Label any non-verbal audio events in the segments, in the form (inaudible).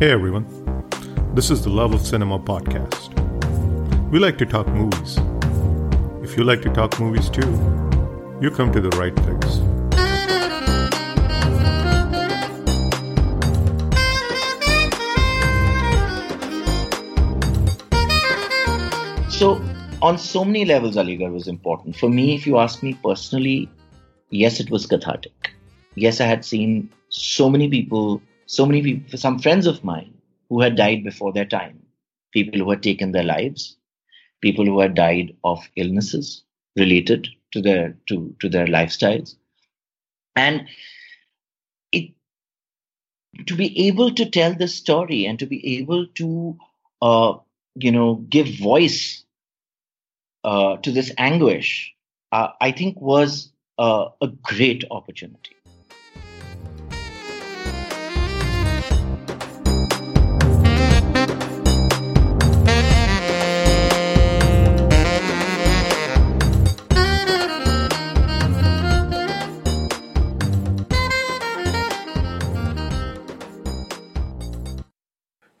Hey everyone, this is the Love of Cinema podcast. We like to talk movies. If you like to talk movies too, you come to the right place. So, on so many levels, Aligarh was important. For me, if you ask me personally, yes, it was cathartic. Yes, I had seen so many people so many people, some friends of mine who had died before their time, people who had taken their lives, people who had died of illnesses related to their to to their lifestyles, and it to be able to tell this story and to be able to uh, you know give voice uh, to this anguish, uh, I think was a great opportunity.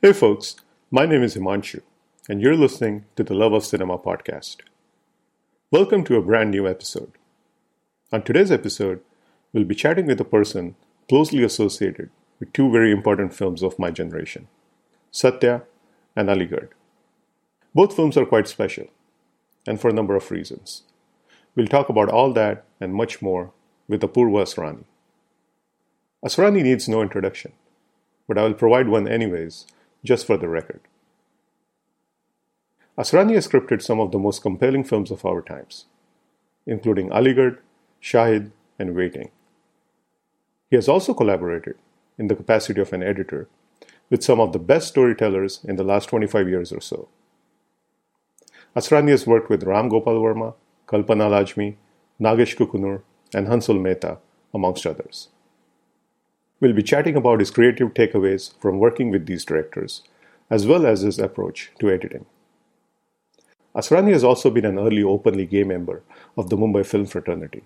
Hey folks, my name is Himanshu, and you're listening to the Love of Cinema podcast. Welcome to a brand new episode. On today's episode, we'll be chatting with a person closely associated with two very important films of my generation Satya and Aligarh. Both films are quite special, and for a number of reasons. We'll talk about all that and much more with Apurva Asrani. Asrani needs no introduction, but I will provide one anyways just for the record. Asrani has scripted some of the most compelling films of our times, including Aligarh, Shahid, and Waiting. He has also collaborated, in the capacity of an editor, with some of the best storytellers in the last 25 years or so. Asrani has worked with Ram Gopal Varma, Kalpana Lajmi, Nagesh Kukunur, and Hansal Mehta, amongst others. We'll be chatting about his creative takeaways from working with these directors, as well as his approach to editing. Asrani has also been an early openly gay member of the Mumbai film fraternity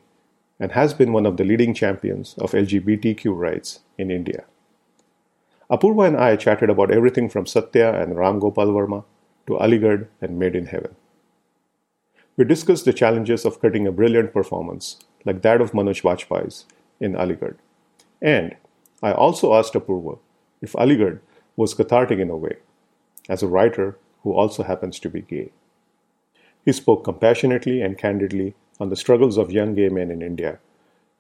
and has been one of the leading champions of LGBTQ rights in India. Apurva and I chatted about everything from Satya and Ram Gopal Varma to Aligarh and Made in Heaven. We discussed the challenges of cutting a brilliant performance like that of Manoj Bajpayee's in Aligarh and I also asked Apurva if Aligarh was cathartic in a way, as a writer who also happens to be gay. He spoke compassionately and candidly on the struggles of young gay men in India,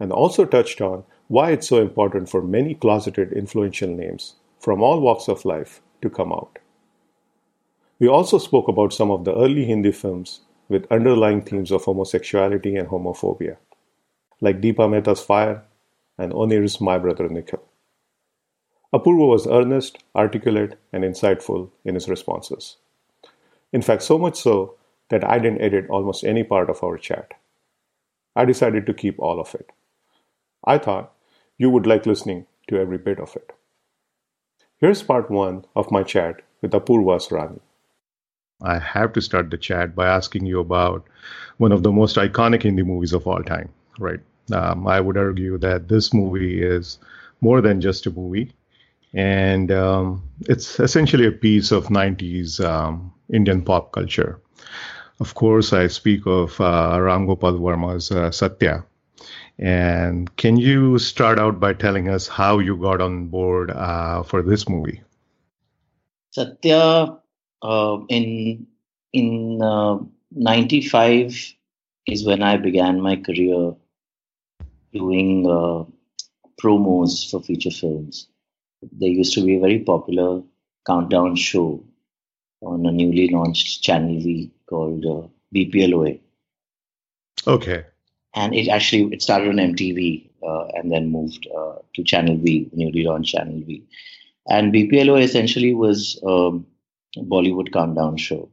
and also touched on why it's so important for many closeted influential names from all walks of life to come out. We also spoke about some of the early Hindi films with underlying themes of homosexuality and homophobia, like Deepa Mehta's Fire and Onir's My Brother Nikhil. Apurva was earnest, articulate, and insightful in his responses. In fact, so much so that I didn't edit almost any part of our chat. I decided to keep all of it. I thought you would like listening to every bit of it. Here's part one of my chat with Apurva Asrani. I have to start the chat by asking you about one of the most iconic Hindi movies of all time, right? Um, I would argue that this movie is more than just a movie and um, it's essentially a piece of 90s um, Indian pop culture. Of course, I speak of uh, Varma's uh, Satya. And can you start out by telling us how you got on board uh, for this movie? Satya uh, in in '95 uh, is when I began my career doing uh, promos for feature films there used to be a very popular countdown show on a newly launched channel V called uh, BPL Oye. Okay. And it actually it started on MTV uh, and then moved uh, to Channel V, newly launched Channel V. And BPL Oye essentially was um, a Bollywood countdown show,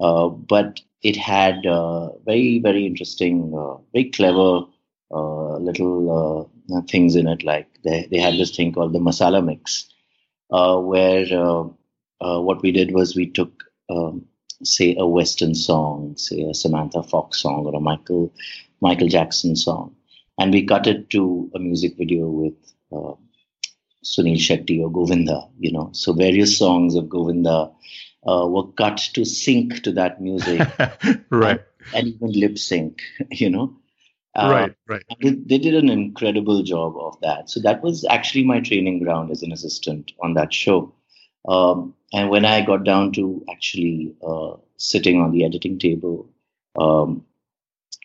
uh, but it had uh, very very interesting, uh, very clever little uh, things in it. Like they, they had this thing called the masala mix, uh, where uh, what we did was we took, um, say, a Western song, say a Samantha Fox song or a Michael Michael Jackson song, and we cut it to a music video with uh, Sunil Shetty or Govinda. You know, so various songs of Govinda uh, were cut to sync to that music, (laughs) right? And, and even lip sync. (laughs) You know. Uh, right, right. They, they did an incredible job of that. So that was actually my training ground as an assistant on that show. Um, and when I got down to actually uh, sitting on the editing table, um,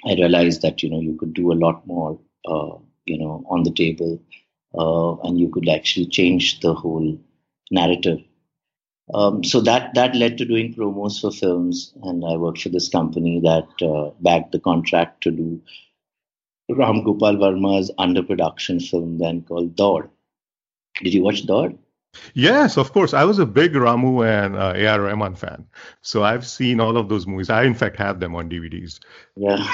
I realized that you know you could do a lot more, uh, you know, on the table, uh, and you could actually change the whole narrative. Um, so that that led to doing promos for films, and I worked for this company that uh, backed the contract to do Ram Gopal Varma's underproduction film then called Daud. Did you watch Daud? Yes, of course. I was a big Ramu and uh, A.R. Rahman fan. So I've seen all of those movies. I, in fact, have them on DVDs. Yeah.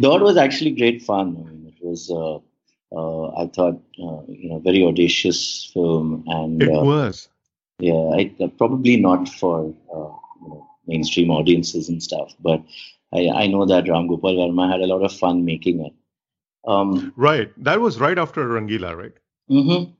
Daud was actually great fun. I mean, it was, uh, uh, I thought, uh, you know, very audacious film. and It uh, was. Yeah, I, uh, probably not for, you know, mainstream audiences and stuff. But I, I know that Ram Gopal Varma had a lot of fun making it. Um, right. That was right after Rangila, right? Mm-hmm.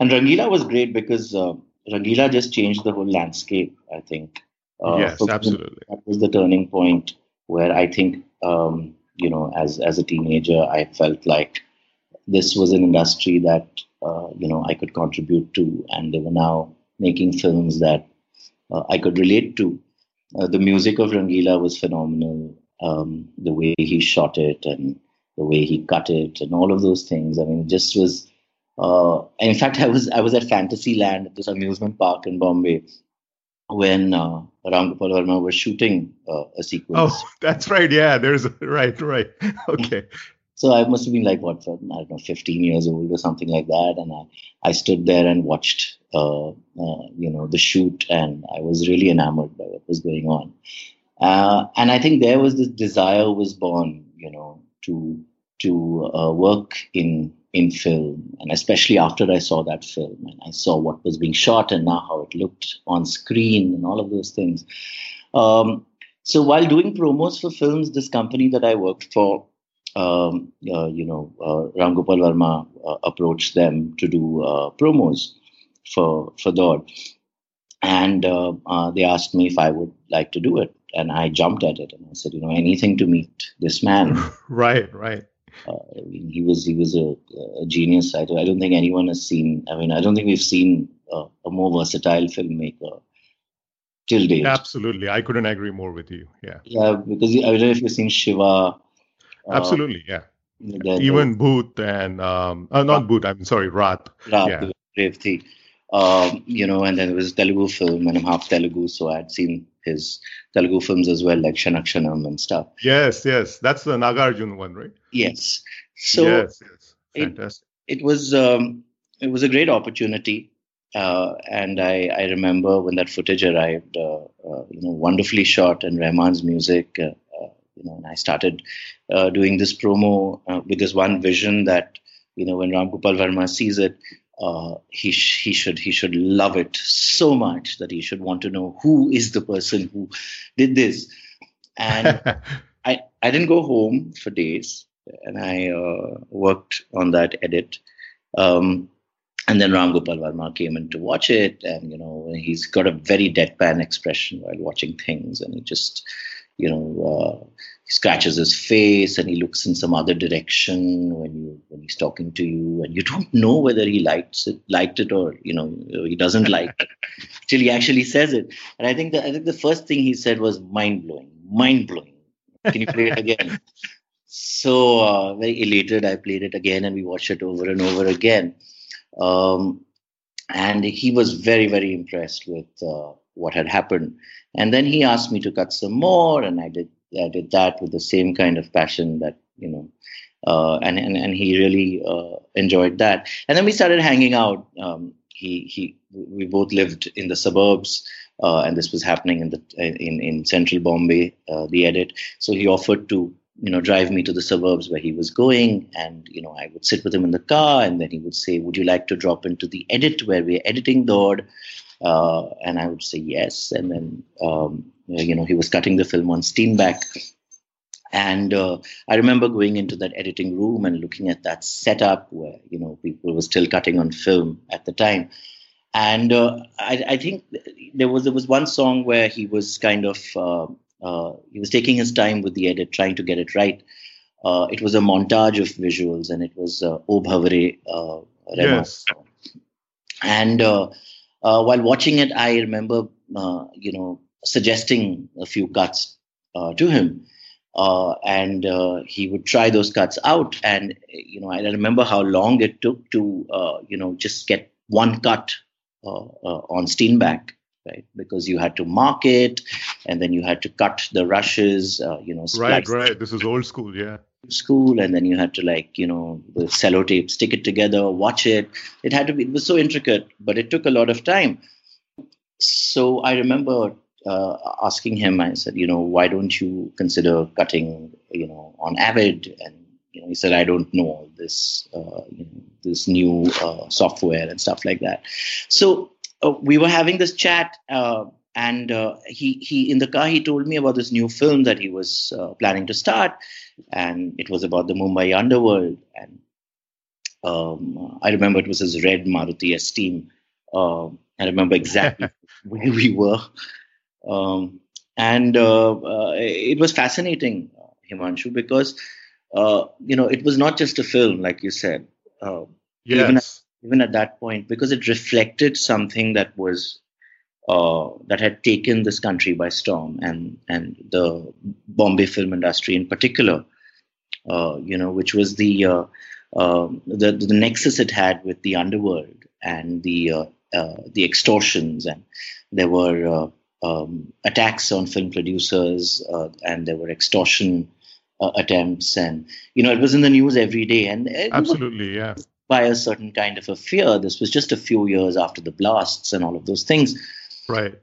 And Rangila was great because uh, Rangila just changed the whole landscape, I think. Uh, yes, absolutely. That was the turning point where I think, um, you know, as, as a teenager, I felt like this was an industry that, uh, you know, I could contribute to. And they were now making films that uh, I could relate to. Uh, the music of Rangila was phenomenal. Um, the way he shot it and the way he cut it and all of those things. I mean, it just was uh, in fact, (laughs) I was I was at Fantasyland at this amusement park in Bombay when uh, Ram Gopal Varma was shooting uh, a sequence. Oh, that's right. Yeah, there's a, right, right. (laughs) Okay. So I must have been like what, I don't know, 15 years old or something like that, and I, I stood there and watched, uh, uh, you know, the shoot, and I was really enamored by what was going on. Uh, and I think there was this desire was born, you know, to to uh, work in in film, and especially after I saw that film and I saw what was being shot and now how it looked on screen and all of those things. Um, so while doing promos for films, this company that I worked for, um, uh, you know, uh, Varma uh, approached them to do uh, promos for for Daud, and uh, uh, they asked me if I would like to do it, and I jumped at it and I said, you know, anything to meet this man. (laughs) right, right. Uh, he was he was a, a genius. I, I, don't think anyone has seen. I mean, I don't think we've seen a more versatile filmmaker till date. Absolutely, I couldn't agree more with you. Yeah. Yeah, because I don't know if you've seen Shiva. Uh, Absolutely, yeah. Then, Even Bhoot and um, uh, not Bhoot. I'm sorry, Raat. Raat, yeah. Um, you know, and then there was a Telugu film, and I'm half Telugu, so I had seen his Telugu films as well, like Kshana Kshanam and stuff. Yes, yes, that's the Nagarjun one, right? Yes. So yes, yes, fantastic. It, it was um, it was a great opportunity, uh, and I, I remember when that footage arrived, uh, uh, you know, wonderfully shot and Rahman's music. Uh, uh, you know, and I started uh, doing this promo with this one vision that you know when Ram Gopal Varma sees it, uh, he sh- he should he should love it so much that he should want to know who is the person who did this. And (laughs) i i didn't go home for days and i uh, worked on that edit. Um, and then Ram Gopal Varma came in to watch it, and you know he's got a very deadpan expression while watching things, and he just, you know, uh, he scratches his face and he looks in some other direction when you when he's talking to you and you don't know whether he likes it liked it or you know he doesn't like it (laughs) till he actually says it. And i think that i think the first thing he said was mind blowing mind blowing can you play it again? (laughs) So uh, very elated i played it again and we watched it over and over again. Um, and he was very very impressed with uh, what had happened. And then he asked me to cut some more and i did I did that with the same kind of passion that you know, uh, and and and he really uh, enjoyed that. And then we started hanging out. Um, he he we both lived in the suburbs. Uh, and this was happening in the in in central Bombay, uh, the edit. So he offered to you know drive me to the suburbs where he was going, and you know I would sit with him in the car, and then he would say, "Would you like to drop into the edit where we're editing Daud?" Uh, and I would say yes, and then um, you know, he was cutting the film on Steenbeck. And uh, I remember going into that editing room and looking at that setup where you know people were still cutting on film at the time. And uh, I, I, think there was there was one song where he was kind of uh, uh he was taking his time with the edit, trying to get it right. Uh, it was a montage of visuals, and it was uh, O Bhavare uh, Yes. And while watching it, I remember you know suggesting a few cuts to him uh, and uh, he would try those cuts out. And you know, I remember how long it took to uh, you know just get one cut uh, uh, on Steenbeck, right? Because you had to mark it, and then you had to cut the rushes. Uh, you know, right, right. This is old school, yeah. School, and then you had to like you know with sellotape stick it together, watch it. It had to be. It was so intricate, but it took a lot of time. So I remember uh, asking him, I said, you know, why don't you consider cutting, you know, on Avid? And you know, he said, I don't know all this, uh, you know, this new uh, software and stuff like that. So uh, we were having this chat, uh, and uh, he he in the car he told me about this new film that he was planning to start, and it was about the Mumbai underworld. And um, I remember it was his red Maruti Esteem. I remember exactly (laughs) where we were. Um, and uh, uh, it was fascinating, Himanshu, because uh, you know it was not just a film, like you said. yes. Even at, even at that point, because it reflected something that was uh, that had taken this country by storm and and the Bombay film industry in particular, uh, you know, which was the, uh, um, the the nexus it had with the underworld and the the extortions and there were um, attacks on film producers, uh, and there were extortion uh, attempts, and you know it was in the news every day. And absolutely, yeah. By a certain kind of a fear. This was just a few years after the blasts and all of those things. Right.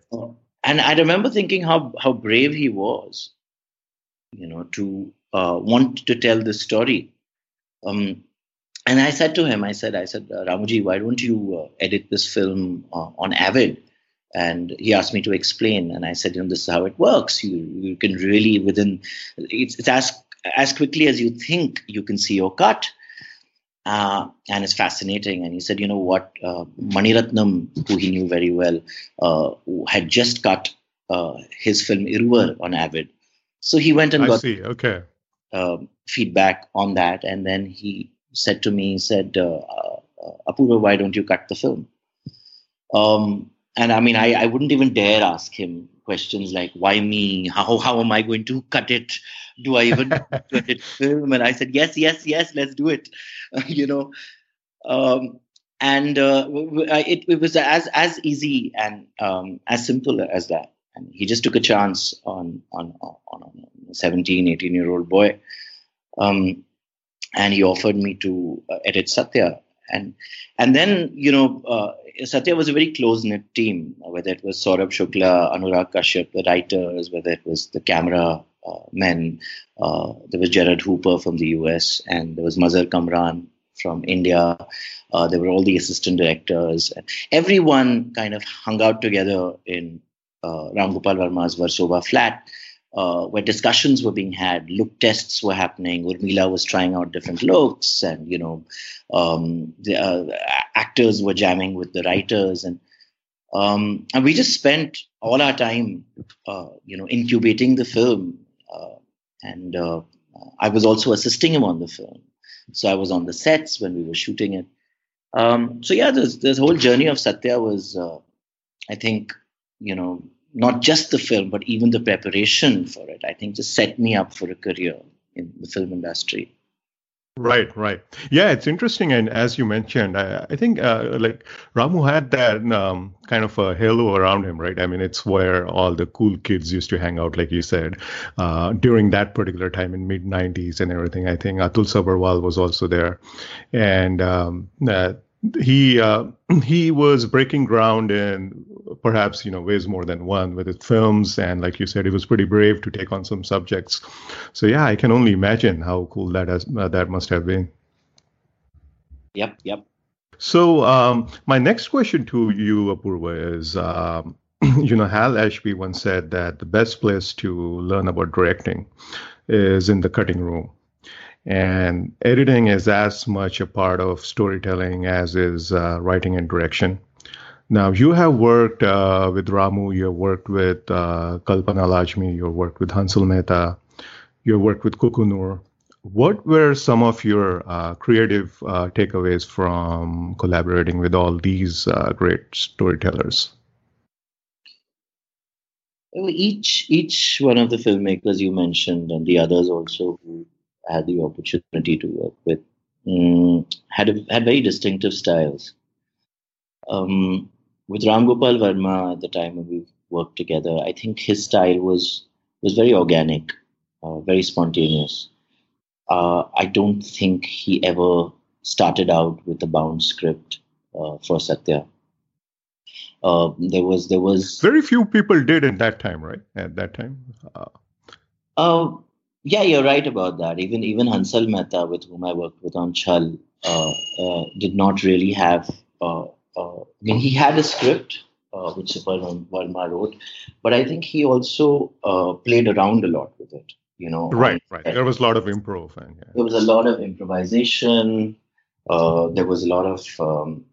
And I remember thinking how how brave he was, you know, to uh, want to tell this story. Um, and I said to him, I said, I said, uh, Ramuji, why don't you uh, edit this film uh, on Avid? and he asked me to explain and i said you know this is how it works you you can really within it's, it's as as quickly as you think you can see your cut uh, and it's fascinating. And he said you know what? Uh, Mani Ratnam who he knew very well uh, had just cut uh, his film iruvar on avid. So he went and I got see. okay. um, feedback on that. And then he said to me he said uh, uh, apurva why don't you cut the film? Um, and I mean, I, I wouldn't even dare ask him questions like, why me? How, how am I going to cut it? Do I even (laughs) edit film? And I said, yes, yes, yes, let's do it. (laughs) you know, um, and uh, it, it was as, as easy and um, as simple as that. And he just took a chance on, on, on a 17, 18 year old boy. Um, and he offered me to uh, edit Satya. And, and then, you know, uh, Satya was a very close knit team, whether it was Saurabh Shukla, Anurag Kashyap, the writers, whether it was the camera uh, men. Uh, there was Gerard Hooper from the US, and there was Mazhar Kamran from India. Uh, there were all the assistant directors. And Everyone kind of hung out together in uh, Ram Gopal Varma's Versova flat uh, where discussions were being had, look tests were happening. Urmila was trying out different looks, and you know, um, the uh, actors were jamming with the writers, and um, and we just spent all our time, uh, you know, incubating the film. Uh, and uh, I was also assisting him on the film, so I was on the sets when we were shooting it. Um, so yeah, this this whole journey of Satya was, uh, I think, you know, not just the film, but even the preparation for it, I think just set me up for a career in the film industry. Right, right. Yeah, it's interesting. And as you mentioned, I, I think uh, like Ramu had that um, kind of a halo around him, right? I mean, it's where all the cool kids used to hang out, like you said, uh, during that particular time in mid 90s and everything. I think Atul Sabharwal was also there. And um, uh, he uh, (clears throat) he was breaking ground in perhaps you know ways more than one with his films and like you said he was pretty brave to take on some subjects so yeah i can only imagine how cool that has uh, that must have been yep yep so um, my next question to you apurva is um, (clears throat) you know hal ashby once said that the best place to learn about directing is in the cutting room. And editing is as much a part of storytelling as is uh, writing and direction. Now, you have worked uh, with Ramu, you have worked with uh, Kalpana Lajmi, you have worked with Hansal Mehta, you have worked with Kukunur. What were some of your uh, creative uh, takeaways from collaborating with all these uh, great storytellers? Each each one of the filmmakers you mentioned and the others also who had the opportunity to work with um, had a, had very distinctive styles. Um, with Ram Gopal Varma at the time when we worked together, I think his style was was very organic, uh, very spontaneous. Uh, I don't think he ever started out with a bound script uh, for Satya. Uh, there was there was very few people did in that time, right? At that time. Uh, uh yeah, you're right about that. Even even Hansal Mehta, with whom I worked with on uh, uh, did not really have. Uh, uh I mean, he had a script uh, which Supal Verma wrote, but I think he also uh, played around a lot with it. You know, right, right. There was a lot of improv. And, yeah. There was a lot of improvisation. there was a lot of um,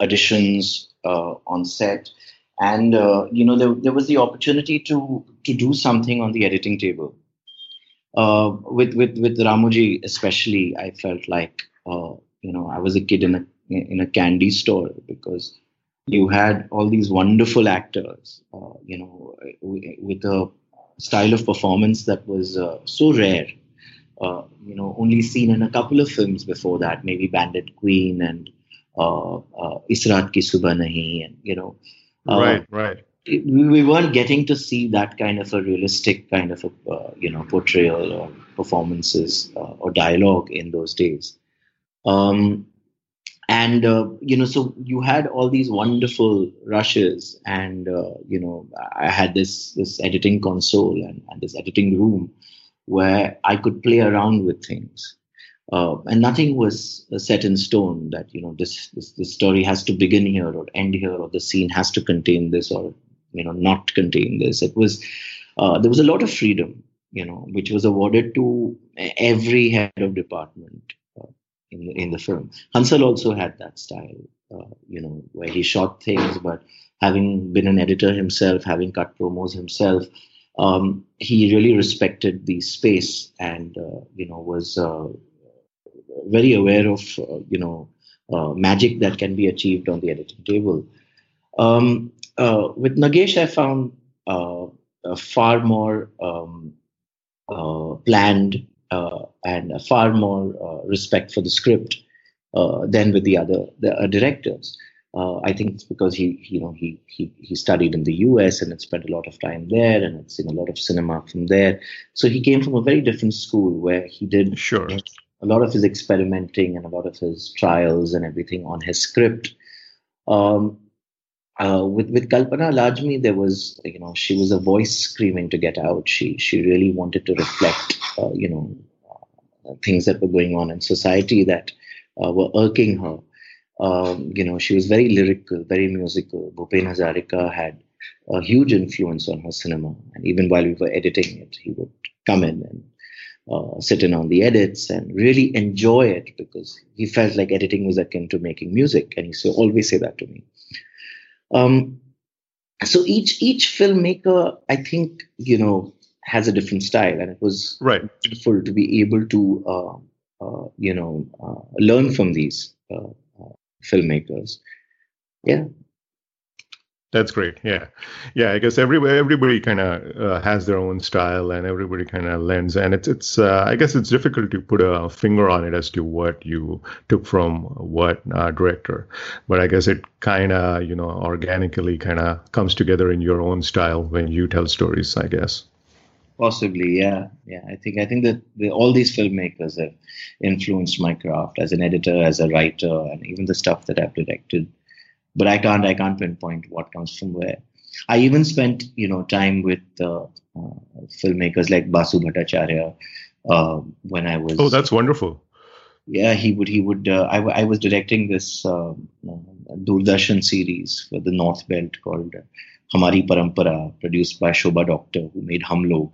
additions on set and uh, you know there, there was the opportunity to to do something on the editing table uh, with with with Ramuji especially, I felt like uh, you know I was a kid in a in a candy store because you had all these wonderful actors, uh, you know, with a style of performance that was uh, so rare. Uh, you know, only seen in a couple of films before that, maybe Bandit Queen and uh, Is Raat Ki Subah Nahi, and you know, right, right we weren't getting to see that kind of a realistic kind of a uh, you know portrayal or performances uh, or dialogue in those days um, and uh, you know so you had all these wonderful rushes and uh, you know i had this this editing console and, and this editing room where i could play around with things. Uh, and nothing was uh, set in stone that you know this, this this story has to begin here or end here or the scene has to contain this or you know not contain this. It was uh, there was a lot of freedom you know which was awarded to every head of department in the, in the film. Hansal also had that style uh, you know where he shot things but having been an editor himself having cut promos himself um, he really respected the space and uh, you know was uh, very aware of uh, you know magic that can be achieved on the editing table. Um, uh, with Nagesh, I found uh, far more um, uh, planned uh, and far more uh, respect for the script than with the other the, directors. I think it's because he, you know, he, he he studied in the U.S. and had spent a lot of time there and had seen a lot of cinema from there. So he came from a very different school where he did sure. a lot of his experimenting and a lot of his trials and everything on his script. Um, uh, with with Kalpana Lajmi, there was you know she was a voice screaming to get out. She she really wanted to reflect uh, you know uh, things that were going on in society that uh, were irking her. Um, you know she was very lyrical, very musical. Bhupen Hazarika had a huge influence on her cinema, and even while we were editing it, he would come in and uh, sit in on the edits and really enjoy it because he felt like editing was akin to making music, and he always say that to me. Um, so each each filmmaker, I think, you know, has a different style, and it was right. beautiful to be able to, uh, uh, you know, uh, learn from these uh, uh, filmmakers. Yeah. That's great. Yeah, yeah. I guess everybody everybody kind of uh, has their own style, and everybody kind of lends. And it's it's. Uh, I guess it's difficult to put a finger on it as to what you took from what uh, director. But I guess it kind of you know organically kind of comes together in your own style when you tell stories. I guess. Possibly, yeah, yeah. I think I think that the, all these filmmakers have influenced my craft as an editor, as a writer, and even the stuff that I've directed but I can't I can't pinpoint what comes from where. I even spent you know time with uh, uh, filmmakers like Basu Bhattacharya uh, when I was. Oh, that's wonderful. Yeah, he would. He would. Uh, I, I was directing this uh, Doordarshan series for the North Belt called Hamari Parampara, produced by Shobha Doctor, who made Hum Log.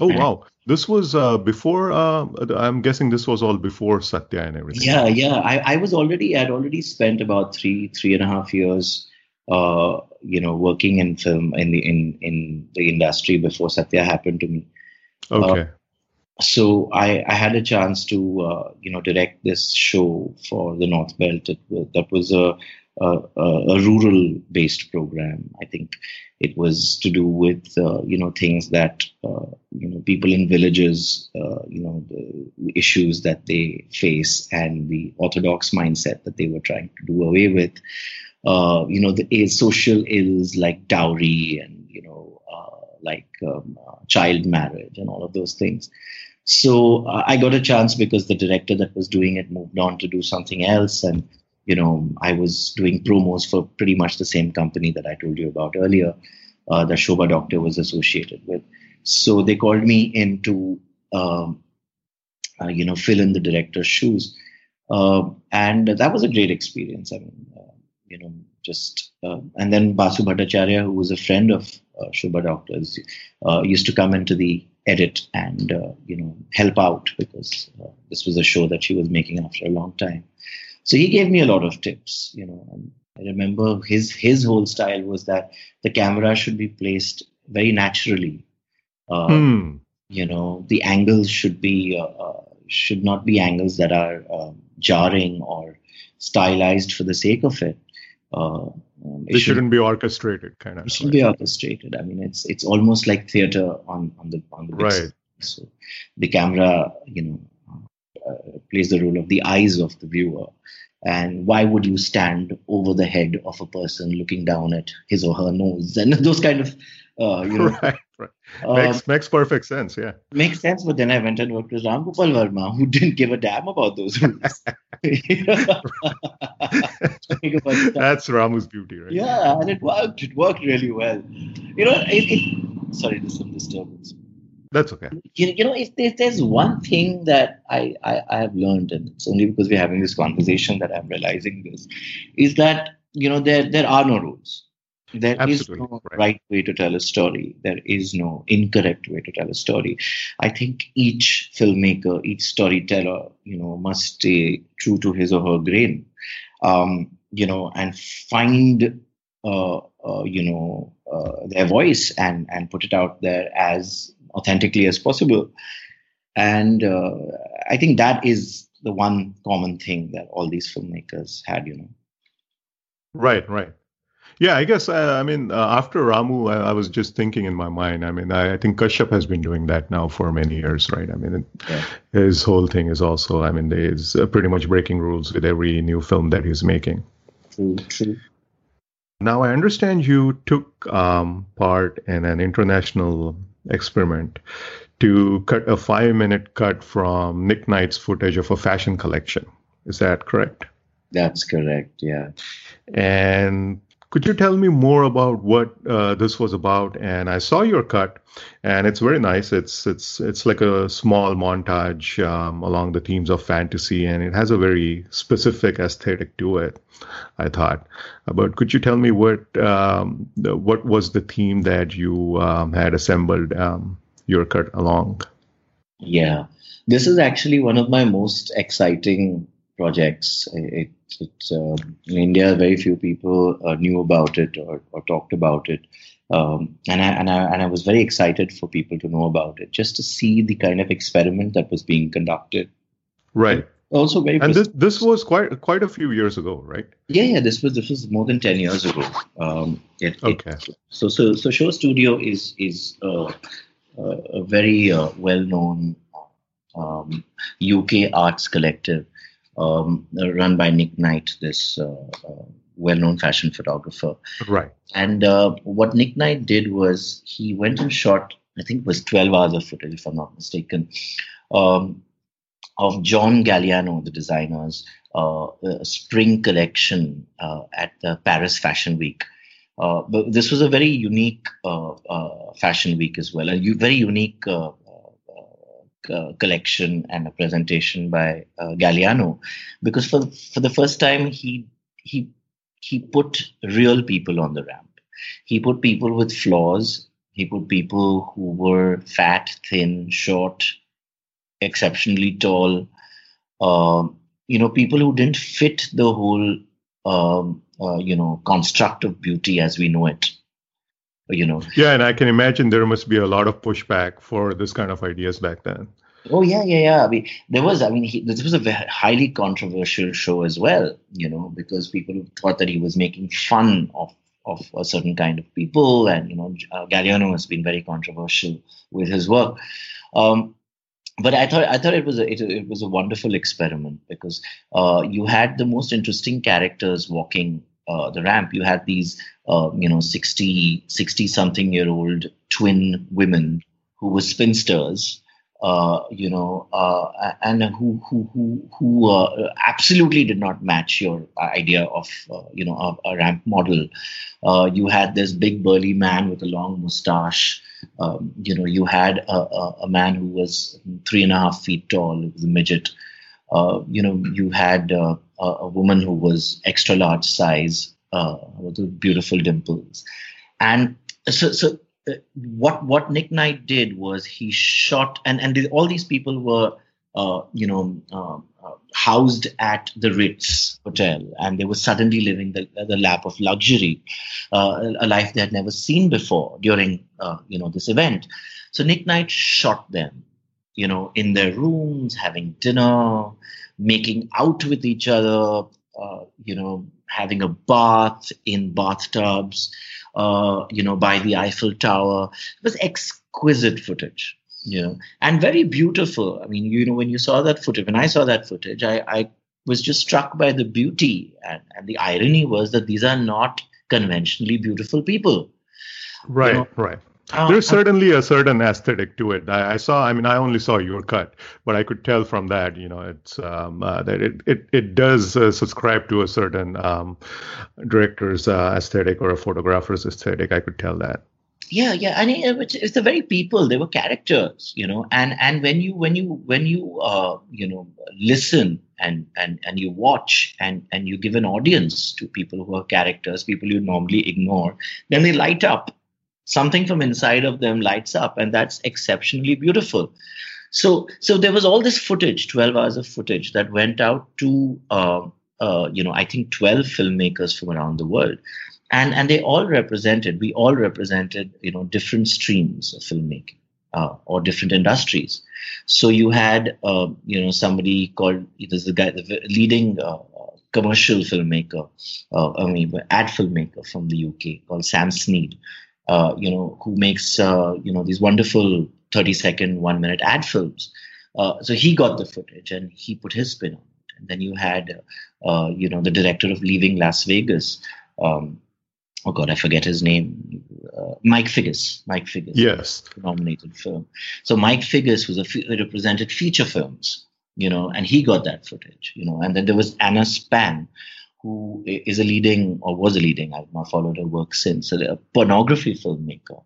Oh wow! This was uh, before. Uh, I'm guessing this was all before Satya and everything. Yeah, yeah. I, I was already. I'd already spent about three, three and a half years. Uh, you know, working in film in the in in the industry before Satya happened to me. Okay. Uh, so I, I had a chance to uh, you know direct this show for the North Belt. It, that was a, a, a rural based program. I think it was to do with uh, you know things that uh, you know people in villages uh, you know the issues that they face and the orthodox mindset that they were trying to do away with. Uh, you know the social ills like dowry and you know uh, like um, child marriage and all of those things. So uh, I got a chance because the director that was doing it moved on to do something else, and you know I was doing promos for pretty much the same company that I told you about earlier, uh, that Shobha Doctor was associated with. So they called me in to um, uh, you know fill in the director's shoes, uh, and that was a great experience. I mean, uh, you know, just uh, and then Basu Bhattacharya, who was a friend of uh, Doctors, used to come into the edit and uh, you know help out because uh, this was a show that she was making after a long time. So he gave me a lot of tips, you know. And I remember his his whole style was that the camera should be placed very naturally. Uh, mm. You know, the angles should be uh, uh, should not be angles that are um, jarring or stylized for the sake of it. Uh, um, it, should, not be orchestrated, kind of. It shouldn't right? be orchestrated. I mean, it's it's almost like theater on on the on the big right. So the camera, you know, plays the role of the eyes of the viewer. And why would you stand over the head of a person looking down at his or her nose and (laughs) those kind of, uh, you know, (laughs) right. Right. Makes, um, makes perfect sense. Yeah. Makes sense. But then I went and worked with Ram Gopal Varma, who didn't give a damn about those rules. (laughs) That's Ramu's beauty, right? Yeah, and it worked. It worked really well. You know, it, it sorry, there's some disturbance. That's okay. You, you know, if, if there's one thing that I, I, I have learned, and it's only because we're having this conversation that I'm realizing this, is that, you know, there, there are no rules there Absolutely. is no right. right way to tell a story. There is no incorrect way to tell a story. I think each filmmaker, each storyteller, you know, must stay true to his or her grain, um, you know, and find, uh, uh, you know, uh, their voice and and put it out there as authentically as possible. And uh, I think that is the one common thing that all these filmmakers had, you know. Right, right. Yeah, I guess uh, I mean uh, after Ramu, I, I, was just thinking in my mind. I mean, I, I, think Kashyap has been doing that now for many years, right? I mean, yeah. his whole thing is also, I mean, he's uh, pretty much breaking rules with every new film that he's making. True, true. Now I understand you took um, part in an international experiment to cut a five-minute cut from Nick Knight's footage of a fashion collection. Is that correct? That's correct. Yeah. And could you tell me more about what uh, this was about? And I saw your cut, and it's very nice. It's it's it's like a small montage um, along the themes of fantasy, and it has a very specific aesthetic to it. I thought, uh, but could you tell me what um, what was the theme that you um, had assembled um, your cut along? Yeah, this is actually one of my most exciting projects. It, it, uh, in India, very few people uh, knew about it or, or talked about it. Um, and, I, and, I, and I was very excited for people to know about it, just to see the kind of experiment that was being conducted. Right. Also very. And this this was quite quite a few years ago, right? Yeah, yeah. This was this was more than ten years ago. Um, it, okay. It, so so so Show Studio is is uh, a very uh, well known um, UK arts collective um, run by Nick Knight, this uh, uh, well-known fashion photographer. Right. And uh, what Nick Knight did was he went and shot, I think it was 12 hours of footage, if I'm not mistaken, um, of John Galliano, the designer's uh, spring collection uh, at the Paris Fashion Week. Uh, but this was a very unique fashion week as well, a u- very unique uh, collection and a presentation by uh, Galliano, because for for the first time he he he put real people on the ramp. He put people with flaws. He put people who were fat, thin, short, exceptionally tall. Um, you know, people who didn't fit the whole, um, uh, you know, construct of beauty as we know it. You know. Yeah, and I can imagine there must be a lot of pushback for this kind of ideas back then. Oh yeah, yeah, yeah. I mean, there was. I mean, he, this was a highly controversial show as well. You know, because people thought that he was making fun of of a certain kind of people, and you know, uh, Galliano has been very controversial with his work. Um, but I thought I thought it was a it, it was a wonderful experiment because uh, you had the most interesting characters walking uh, the ramp. You had these uh, you know 60 60 something year old twin women who were spinsters uh, you know, uh, and who who who who uh, absolutely did not match your idea of you know a, a ramp model. You had this big burly man with a long mustache. Um, you know, you had a, a, a, man who was three and a half feet tall, was a midget. You know, you had a, a, woman who was extra large size with beautiful dimples, and so so what what Nick Knight did was he shot, and and all these people were, uh, you know, uh, uh, housed at the Ritz Hotel, and they were suddenly living the the lap of luxury, uh, a life they had never seen before during, uh, you know, this event. So Nick Knight shot them, you know, in their rooms, having dinner, making out with each other, uh, you know, having a bath in bathtubs uh, you know, by the Eiffel Tower. It was exquisite footage, you know, and very beautiful. I mean, you know, when you saw that footage, when I saw that footage, I, I was just struck by the beauty. And, and the irony was that these are not conventionally beautiful people. Right, you know? right. Uh, There's certainly a certain aesthetic to it. I, I, saw. I mean, I only saw your cut, but I could tell from that, you know, it's um, uh, that it it it does uh, subscribe to a certain um, director's uh, aesthetic or a photographer's aesthetic. I could tell that. Yeah, yeah, and it, it's the very people. They were characters, you know, and and when you when you when you uh, you know listen and and and you watch and and you give an audience to people who are characters, people you normally ignore, then they light up something from inside of them lights up and that's exceptionally beautiful. So so there was all this footage 12 hours of footage that went out to uh, uh, you know i think 12 filmmakers from around the world. And and they all represented we all represented you know different streams of filmmaking uh, or different industries. So you had uh, you know somebody called there's the guy the leading uh, commercial filmmaker uh, i mean ad filmmaker from the uk called sam snead uh, you know, who makes uh, you know these wonderful 30 second, one minute ad films. Uh, so he got the footage and he put his spin on it. And then you had, uh, you know, the director of Leaving Las Vegas. Um, oh God, I forget his name. Uh, Mike Figgis. Mike Figgis. Yes. Nominated film. So Mike Figgis was a f- represented feature films, you know, and he got that footage, you know. And then there was Anna Span, who is a leading or was a leading, I've not followed her work since, a pornography filmmaker.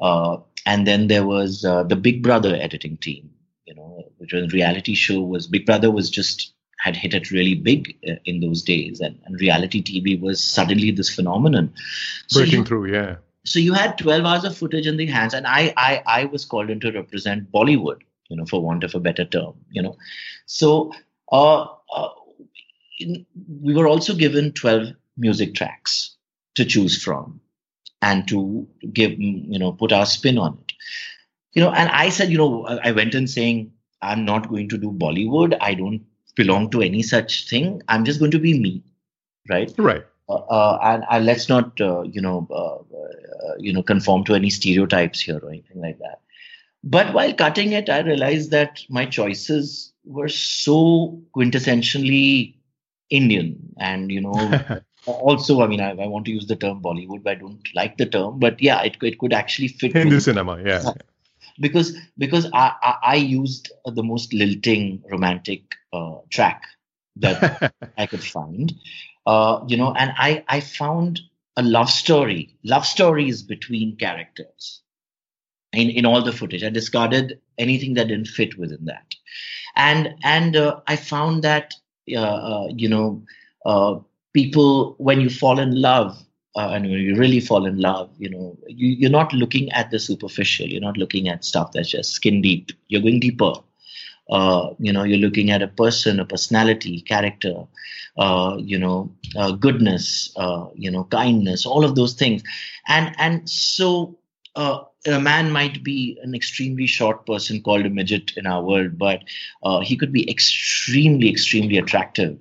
Uh, and then there was uh, the Big Brother editing team, you know, which was a reality show was Big Brother was just had hit it really big uh, in those days and, and, reality TV was suddenly this phenomenon. So Breaking you, through, yeah. So you had 12 hours of footage in the hands and I, I, I was called in to represent Bollywood, you know, for want of a better term, you know. So uh, uh we were also given 12 music tracks to choose from and to give you know put our spin on it. You know and i said you know i went in saying i'm not going to do bollywood. I don't belong to any such thing. I'm just going to be me right? Right. Uh, uh, and uh, let's not uh, you know uh, uh, you know conform to any stereotypes here or anything like that. But while cutting it i realized that my choices were so quintessentially Indian, and you know, (laughs) also, I mean, I, I, want to use the term Bollywood, but I don't like the term. But yeah, it it could actually fit in the cinema, yeah. (laughs) Because because I, I, I used the most lilting romantic uh, track that (laughs) I could find, uh, you know, and I I found a love story, love stories between characters in, in all the footage. I discarded anything that didn't fit within that. And and uh, I found that you know, uh, people when you fall in love, uh, and when you really fall in love, you know, you, you're not looking at the superficial. You're not looking at stuff that's just skin deep. You're going deeper. Uh, you know, you're looking at a person, a personality, character, uh, you know, uh, goodness, uh, you know, kindness, all of those things, and and so uh, a man might be an extremely short person called a midget in our world, but uh, he could be extremely, extremely attractive.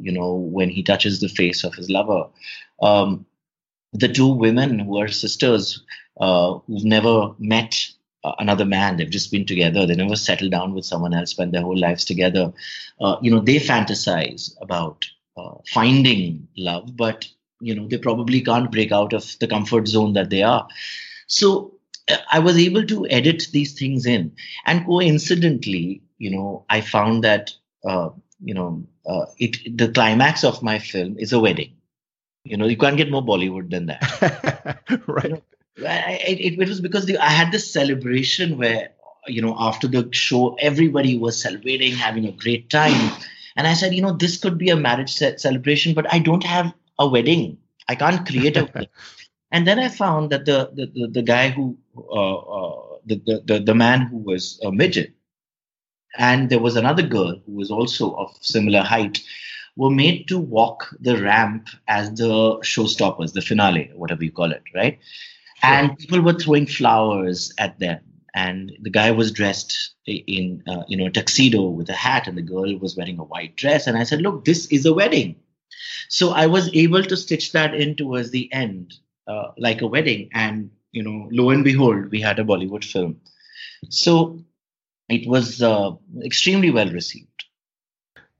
you know, when he touches the face of his lover. Um, the two women who are sisters who've never met uh, another man. They've just been together. They never settled down with someone else, spent their whole lives together. Uh, you know, they fantasize about uh, finding love, but you know, they probably can't break out of the comfort zone that they are. So uh, I was able to edit these things in, and coincidentally, you know, I found that uh, you know, uh, it the climax of my film is a wedding. You know, you can't get more Bollywood than that. (laughs) right. You know, it, it was because the, I had this celebration where you know after the show everybody was celebrating, having a great time, and I said, you know, this could be a marriage celebration, but I don't have a wedding. I can't create a (laughs) wedding. And then I found that the the, the, the guy who uh, uh, the, the, the man who was a midget, and there was another girl who was also of similar height, were made to walk the ramp as the showstoppers, the finale, whatever you call it, right? and people were throwing flowers at them. And the guy was dressed in uh, you know a tuxedo with a hat and the girl was wearing a white dress. And i said look this is a wedding. So i was able to stitch that in towards the end uh, like a wedding and you know lo and behold we had a bollywood film so it was uh, extremely well received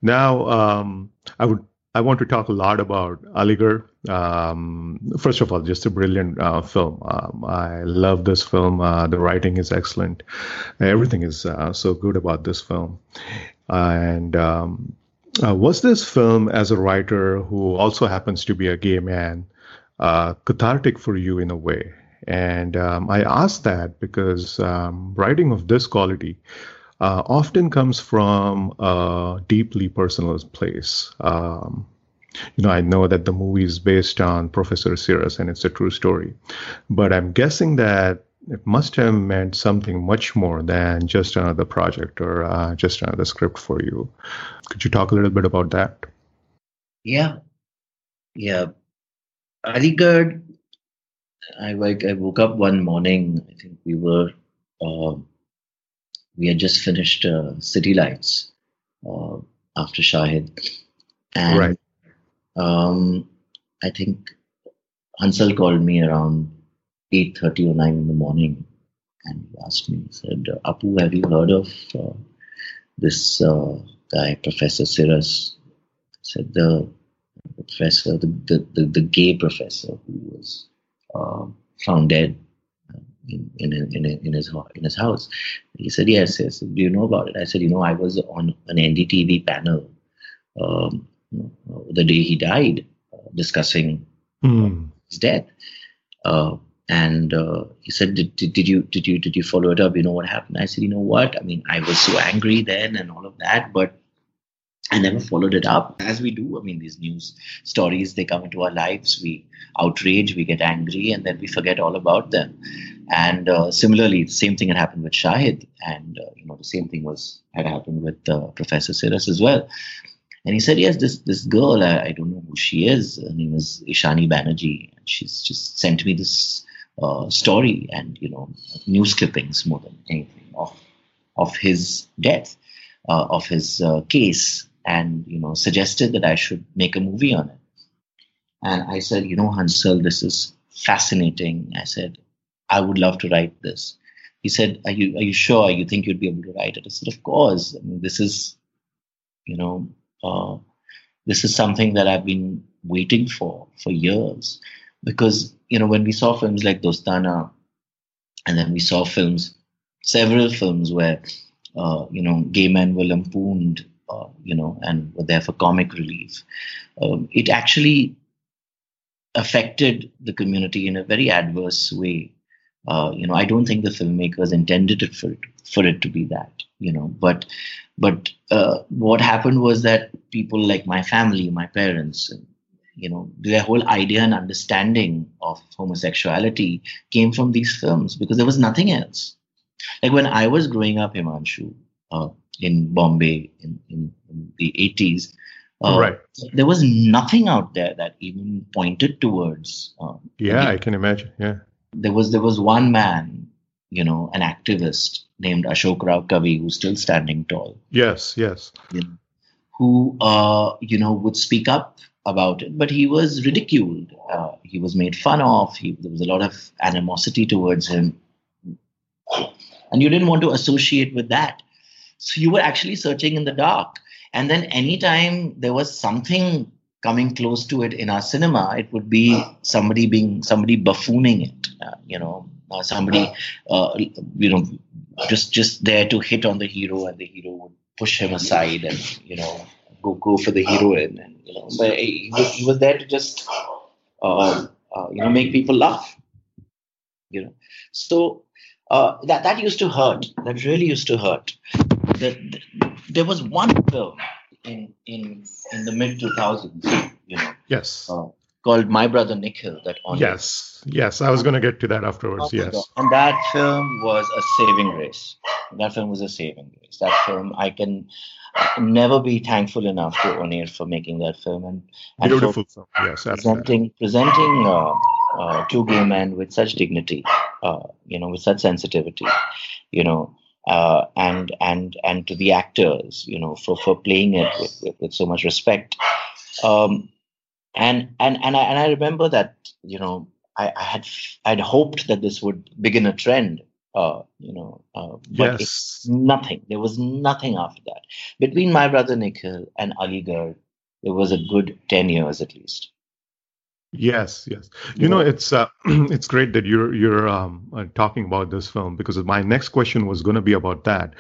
now um, i would I want to talk a lot about Aligarh. Um, first of all, just a brilliant uh, film. Um, I love this film. Uh, the writing is excellent. Everything is uh, so good about this film. And um, uh, was this film, as a writer who also happens to be a gay man, uh, cathartic for you in a way? And um, I ask that because um, writing of this quality uh, often comes from a deeply personal place. Um, you know, I know that the movie is based on Professor Siras and it's a true story, but I'm guessing that it must have meant something much more than just another project or uh, just another script for you. Could you talk a little bit about that? Yeah, yeah. Aligarh, I like. I woke up one morning. I think we were. Uh, we had just finished uh, City Lights uh, after Shahid, and right. um, I think Hansal called me around eight thirty or nine in the morning, and he asked me, he said, "Apu, have you heard of uh, this uh, guy, Professor Siras?" I said, "The professor, the the, the, the gay professor who was uh, found dead." in in in, in his in his house. He said, "Yes, yes. Do you know about it?" I said, "You know, I was on an NDTV panel um, the day he died, uh, discussing mm. his death." Uh, and uh, he said, did, did, did, you did you did you follow it up? You know what happened? I said, you know what? I mean, I was so angry then and all of that, but I never followed it up as we do. I mean, these news stories they come into our lives. We outrage, we get angry, and then we forget all about them. And uh, similarly, the same thing had happened with Shahid, and uh, you know the same thing was had happened with uh, Professor Siras as well. And he said, yes, this this girl, I, I, don't know who she is. Her name is Ishani Banerjee. And she's just sent me this uh, story and you know news clippings more than anything of of his death, uh, of his uh, case and you know suggested that I should make a movie on it. And I said, you know, Hansal, this is fascinating. I said, I would love to write this. He said, Are you are you sure you think you'd be able to write it? I said, Of course. I mean, this is, you know, uh, this is something that I've been waiting for for years. Because, you know, when we saw films like Dostana, and then we saw films, several films where uh, you know, gay men were lampooned you know, and were there for comic relief. Um, it actually affected the community in a very adverse way. Uh, you know, I don't think the filmmakers intended it for it for it to be that. You know, but but uh, what happened was that people like my family, my parents, you know, their whole idea and understanding of homosexuality came from these films because there was nothing else. Like when I was growing up, Himanshu, uh, in Bombay in, in, in the 80s, uh, right. There was nothing out there that even pointed towards. Um, yeah, I can imagine. Yeah. There was there was one man, you know, an activist named Ashok Row Kavi, who's still standing tall. Yes, yes. You know, who uh, you know would speak up about it, but he was ridiculed. Uh, he was made fun of. He, there was a lot of animosity towards him, and you didn't want to associate with that. So you were actually searching in the dark. And then anytime there was something coming close to it in our cinema, it would be somebody being somebody buffooning it. Uh, you know, uh, somebody, uh, you know, just just there to hit on the hero, and the hero would push him aside, and you know, go go for the heroine, and you know, but he was, he was there to just, uh, uh, you know, make people laugh. You know, so uh, that that used to hurt. That really used to hurt. That, there was one film in in in the mid 2000s, you know. Yes. Uh, called My Brother Nikhil. That on yes, yes, I was going to get to that afterwards. Oh, yes, and that film was a saving grace. That film was a saving grace. That film, I can never be thankful enough to Onir for making that film and, and beautiful film. Yes, presenting presenting uh, uh, two gay men with such dignity, uh, you know, with such sensitivity, you know. Uh, and and and to the actors, you know, for, for playing it with, with, with so much respect. Um, and and and I, and I remember that you know I, I had I'd hoped that this would begin a trend uh, you know, uh, but yes. nothing. There was nothing after that. Between my brother Nikhil and Aligarh, there was a good ten years at least. Yes, yes. You know, it's uh, (clears throat) it's great that you're you're um, uh, talking about this film because my next question was going to be about that.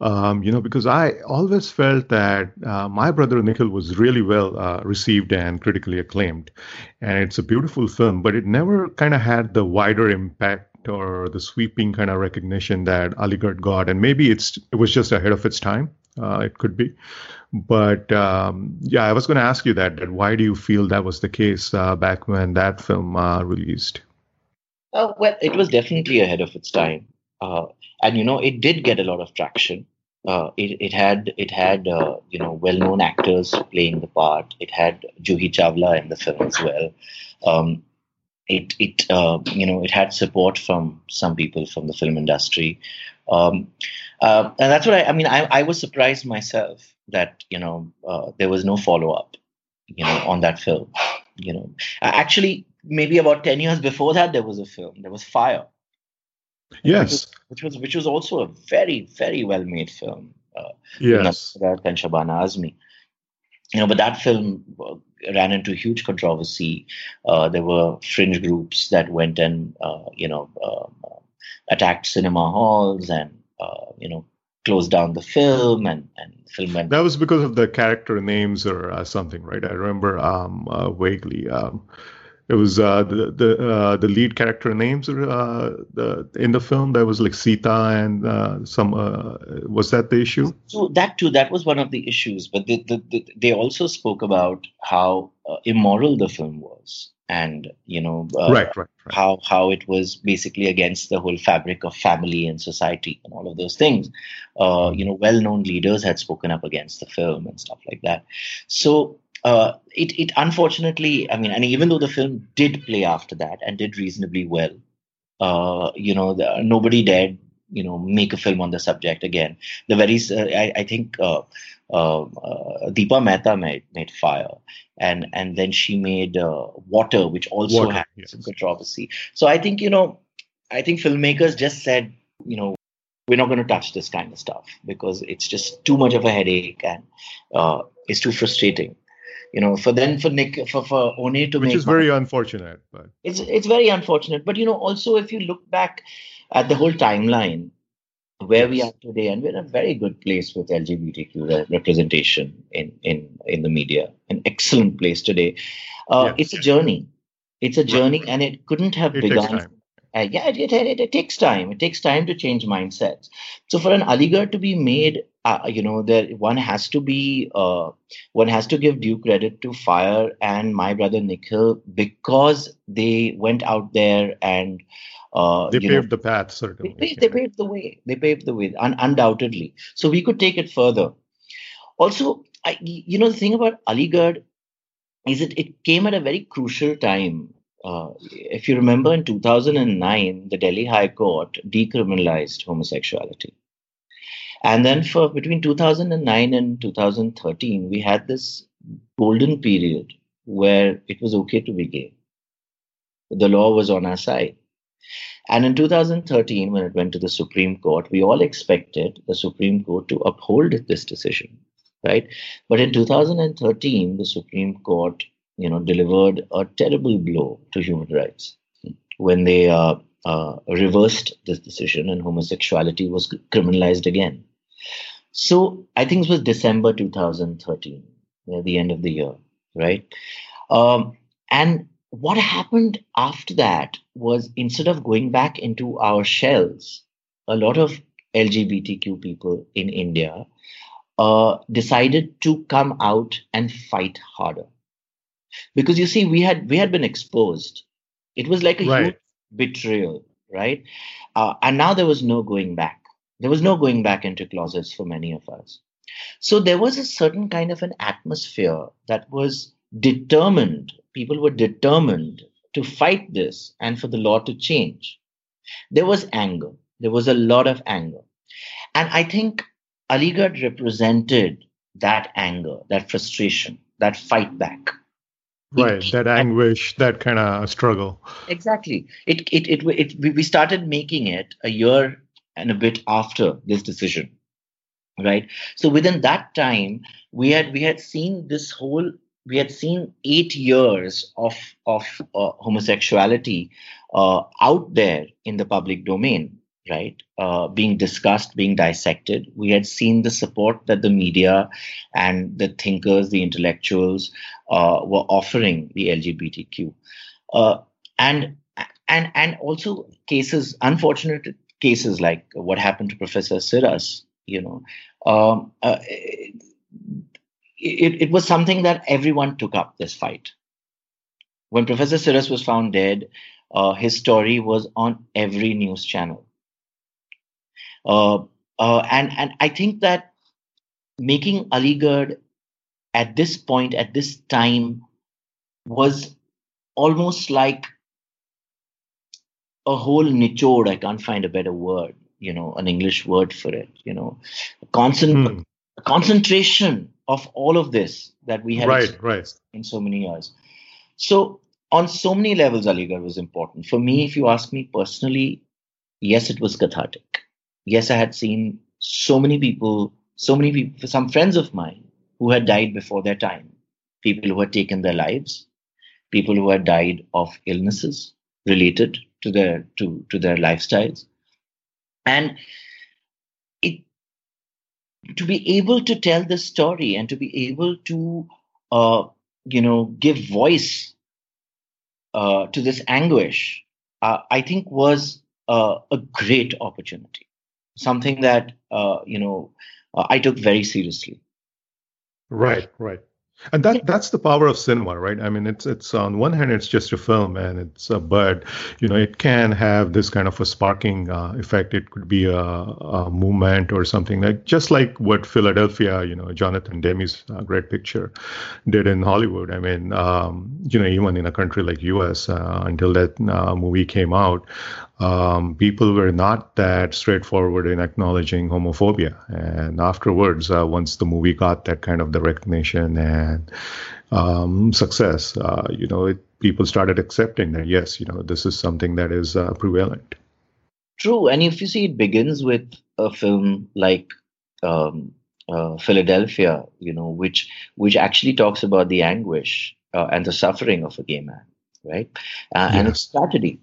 Um, you know, because I always felt that uh, my brother Nikhil was really well uh, received and critically acclaimed, and it's a beautiful film, but it never kind of had the wider impact or the sweeping kind of recognition that Aligarh got, and maybe it's it was just ahead of its time. Uh, it could be. But um, yeah, I was going to ask you that, that. Why do you feel that was the case uh, back when that film uh, released? Uh, well, it was definitely ahead of its time, uh, and you know, it did get a lot of traction. Uh, it, it had it had uh, you know well-known actors playing the part. It had Juhi Chawla in the film as well. Um, it it you know it had support from some people from the film industry. Um, uh, and that's what I, I mean. I, I was surprised myself that you know uh, there was no follow up, you know, on that film. You know, actually, maybe about ten years before that, there was a film. There was Fire. Yes, which was which was, which was also a very very well made film. Uh, yes, and Shabana Azmi. You know, but that film uh, ran into huge controversy. Uh, there were fringe groups that went and uh, you know um, attacked cinema halls and uh, you know closed down the film and and film went. That was because of the character names or uh, something, right? I remember um, uh, vaguely. Um, it was uh, the the uh, the lead character names uh, the, in the film that was like Sita and uh, some uh, was that the issue? So that too, that was one of the issues. But the, the, the, they also spoke about how uh, immoral the film was and you know uh, right, right, right, how how it was basically against the whole fabric of family and society and all of those things uh, you know well-known leaders had spoken up against the film and stuff like that so uh, it it unfortunately i mean and even though the film did play after that and did reasonably well uh, you know the, nobody dared you know make a film on the subject again the very uh, I, I think uh, uh, uh, Deepa Mehta made, made Fire, and and then she made uh, Water, which also Water, had yes. some controversy. So I think you know, I think filmmakers just said, you know, we're not going to touch this kind of stuff because it's just too much of a headache and uh, it's too frustrating. You know, for then for Nick for for One to which is very unfortunate, but it's it's very unfortunate. But you know, also if you look back at the whole timeline, where we are today, and we're in a very good place with LGBTQ representation in in in the media. An excellent place today. Uh, yes. It's a journey. It's a journey, right. and it couldn't have it begun. Uh, yeah, it, it, it, it, takes time. It takes time to change mindsets. So for an Aligarh to be made uh, you know, there one has to be uh, one has to give due credit to Fire and my brother Nikhil because they went out there and uh, they paved know, the path. Certainly, they, they, paved the way. They paved the way, un- undoubtedly. So we could take it further. Also, I, you know, the thing about Aligarh is it it came at a very crucial time. Uh, if you remember, in 2009, the Delhi High Court decriminalized homosexuality. And then for between 2009 and 2013, we had this golden period where it was okay to be gay. The law was on our side. And in 2013, when it went to the Supreme Court, we all expected the Supreme Court to uphold this decision, right? But in 2013, the Supreme Court, you know, delivered a terrible blow to human rights when they uh, uh, reversed this decision and homosexuality was criminalized again. So I think it was December 2013, at the end of the year, right? Um, and what happened after that was instead of going back into our shells, a lot of LGBTQ people in India uh, decided to come out and fight harder. Because you see, we had we had been exposed. It was like a right. huge betrayal, right? Uh, and now there was no going back. There was no going back into closets for many of us. So there was a certain kind of an atmosphere that was determined, people were determined to fight this and for the law to change. There was anger. There was a lot of anger. And I think Aligarh represented that anger, that frustration, that fight back. Right, it, that anguish, that kind of struggle. Exactly. It, it, it, it, we started making it a year and a bit after this decision right? So within that time we had we had seen this whole we had seen eight years of of uh, homosexuality uh, out there in the public domain right? Uh, being discussed being dissected. We had seen the support that the media and the thinkers the intellectuals uh, were offering the lgbtq uh, and and and also cases unfortunate cases like what happened to Professor Siras, you know, um, uh, it, it was something that everyone took up this fight. When Professor Siras was found dead, uh, his story was on every news channel. Uh, uh, and, and I think that making Aligarh at this point, at this time, was almost like a whole nichod. I can't find a better word, you know, an English word for it, you know, a constant hmm. concentration of all of this that we had right, right. in so many years. So on so many levels, Aligarh was important. For me, if you ask me personally, yes, it was cathartic. Yes, I had seen so many people, so many people, some friends of mine who had died before their time, people who had taken their lives, people who had died of illnesses related to their to to their lifestyles. And it to be able to tell the story and to be able to uh, you know give voice uh, to this anguish uh, i think was uh, a great opportunity. Something that uh, you know uh, i took very seriously. Right right and that that's the power of cinema right? I mean it's it's on one hand it's just a film and it's a but you know it can have this kind of a sparking uh, effect. It could be a, a, movement or something like just like what philadelphia you know jonathan demme's uh, great picture did in hollywood. I mean um, you know even in a country like us uh, until that uh, movie came out um, people were not that straightforward in acknowledging homophobia. And afterwards, uh, once the movie got that kind of the recognition and um, success, uh, you know, it, people started accepting that yes, you know, this is something that is uh, prevalent. True, and if you see, it begins with a film like um, uh, Philadelphia, you know, which which actually talks about the anguish uh, and the suffering of a gay man, right? Uh, yes. And its tragedy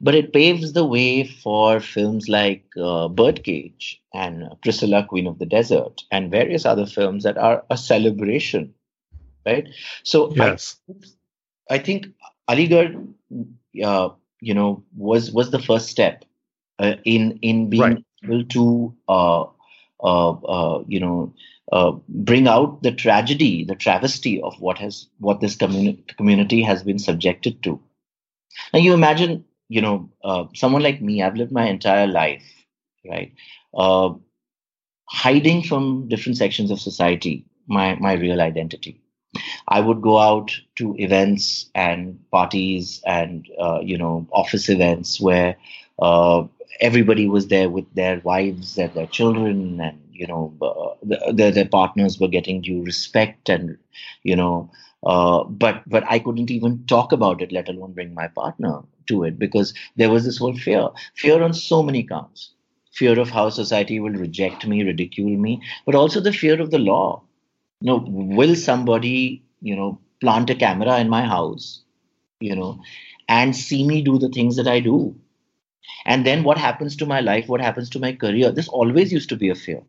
but it paves the way for films like uh, Birdcage and Priscilla, Queen of the Desert, and various other films that are a celebration, right? So yes, I, I think Aligarh, uh, you know, was was the first step uh, in in being right. able to uh, uh, uh, you know, uh, bring out the tragedy, the travesty of what has what this communi- community has been subjected to. And you imagine, you know, uh, someone like me. I've lived my entire life, right, uh, hiding from different sections of society my my real identity. I would go out to events and parties and uh, you know office events where uh, everybody was there with their wives and their children and you know uh, their, their partners were getting due respect and you know uh, but but I couldn't even talk about it, let alone bring my partner to it, because there was this whole fear, fear on so many counts, fear of how society will reject me, ridicule me, but also the fear of the law. You know, will somebody you know plant a camera in my house, you know, and see me do the things that I do? And then what happens to my life? What happens to my career? This always used to be a fear.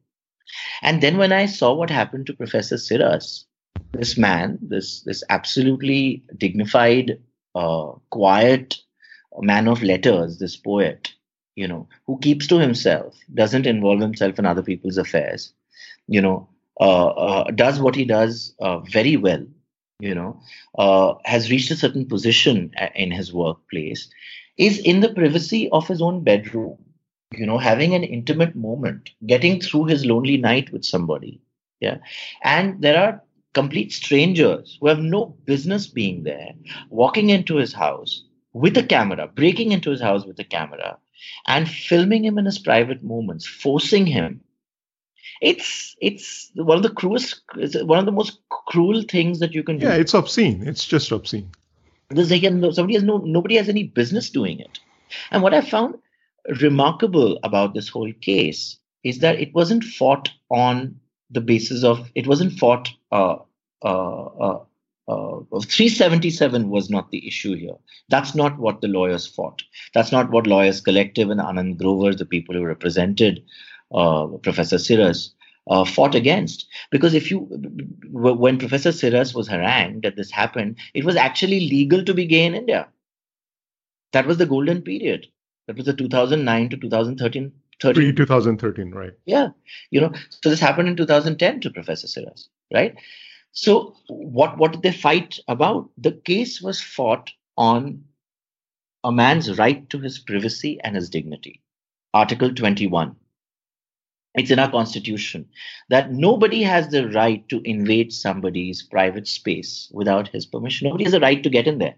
And then when I saw what happened to Professor Siras, this man, this this absolutely dignified, uh, quiet man of letters, this poet, you know, who keeps to himself, doesn't involve himself in other people's affairs, you know, uh, uh, does what he does uh, very well, you know, uh, has reached a certain position in his workplace, is in the privacy of his own bedroom, you know, having an intimate moment, getting through his lonely night with somebody. Yeah. And there are complete strangers who have no business being there, walking into his house with a camera, breaking into his house with a camera, and filming him in his private moments, forcing him. It's it's one of the cruelest, one of the most cruel things that you can do. Yeah, it's obscene. It's just obscene. They can, somebody has no nobody has any business doing it. And what I found remarkable about this whole case is that it wasn't fought on the basis of it wasn't fought. Uh, uh, uh, uh 377 was not the issue here. That's not what the lawyers fought. That's not what Lawyers Collective and Anand Grover, the people who represented uh, Professor Siras, uh, fought against. Because if you, when Professor Siras was harangued that this happened, it was actually legal to be gay in India. That was the golden period. That was the 2009 to 2013 Pre 2013, right? Yeah. You know, so this happened in 2010 to Professor Siras, right? So what what did they fight about? The case was fought on a man's right to his privacy and his dignity. Article 21. It's in our constitution that nobody has the right to invade somebody's private space without his permission. Nobody has the right to get in there.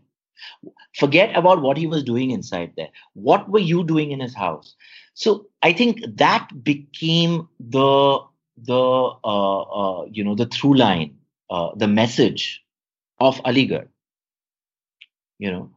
Forget about what he was doing inside there. What were you doing in his house? So I think that became the the uh, uh, you know the through line, uh, the message of Aligarh. You know,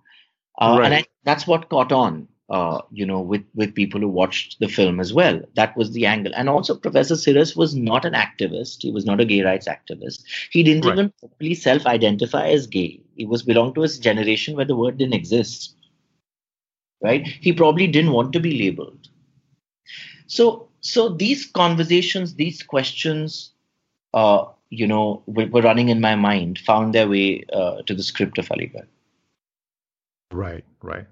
uh, right. and I, that's what caught on. Uh, you know, with with people who watched the film as well. That was the angle. And also, Professor Siras was not an activist. He was not a gay rights activist. He didn't right. even properly self-identify as gay. He was belonged to a generation where the word didn't exist. Right? He probably didn't want to be labeled. So, so these conversations, these questions, uh, you know, were, running in my mind, found their way uh, to the script of Aligarh. Right, right.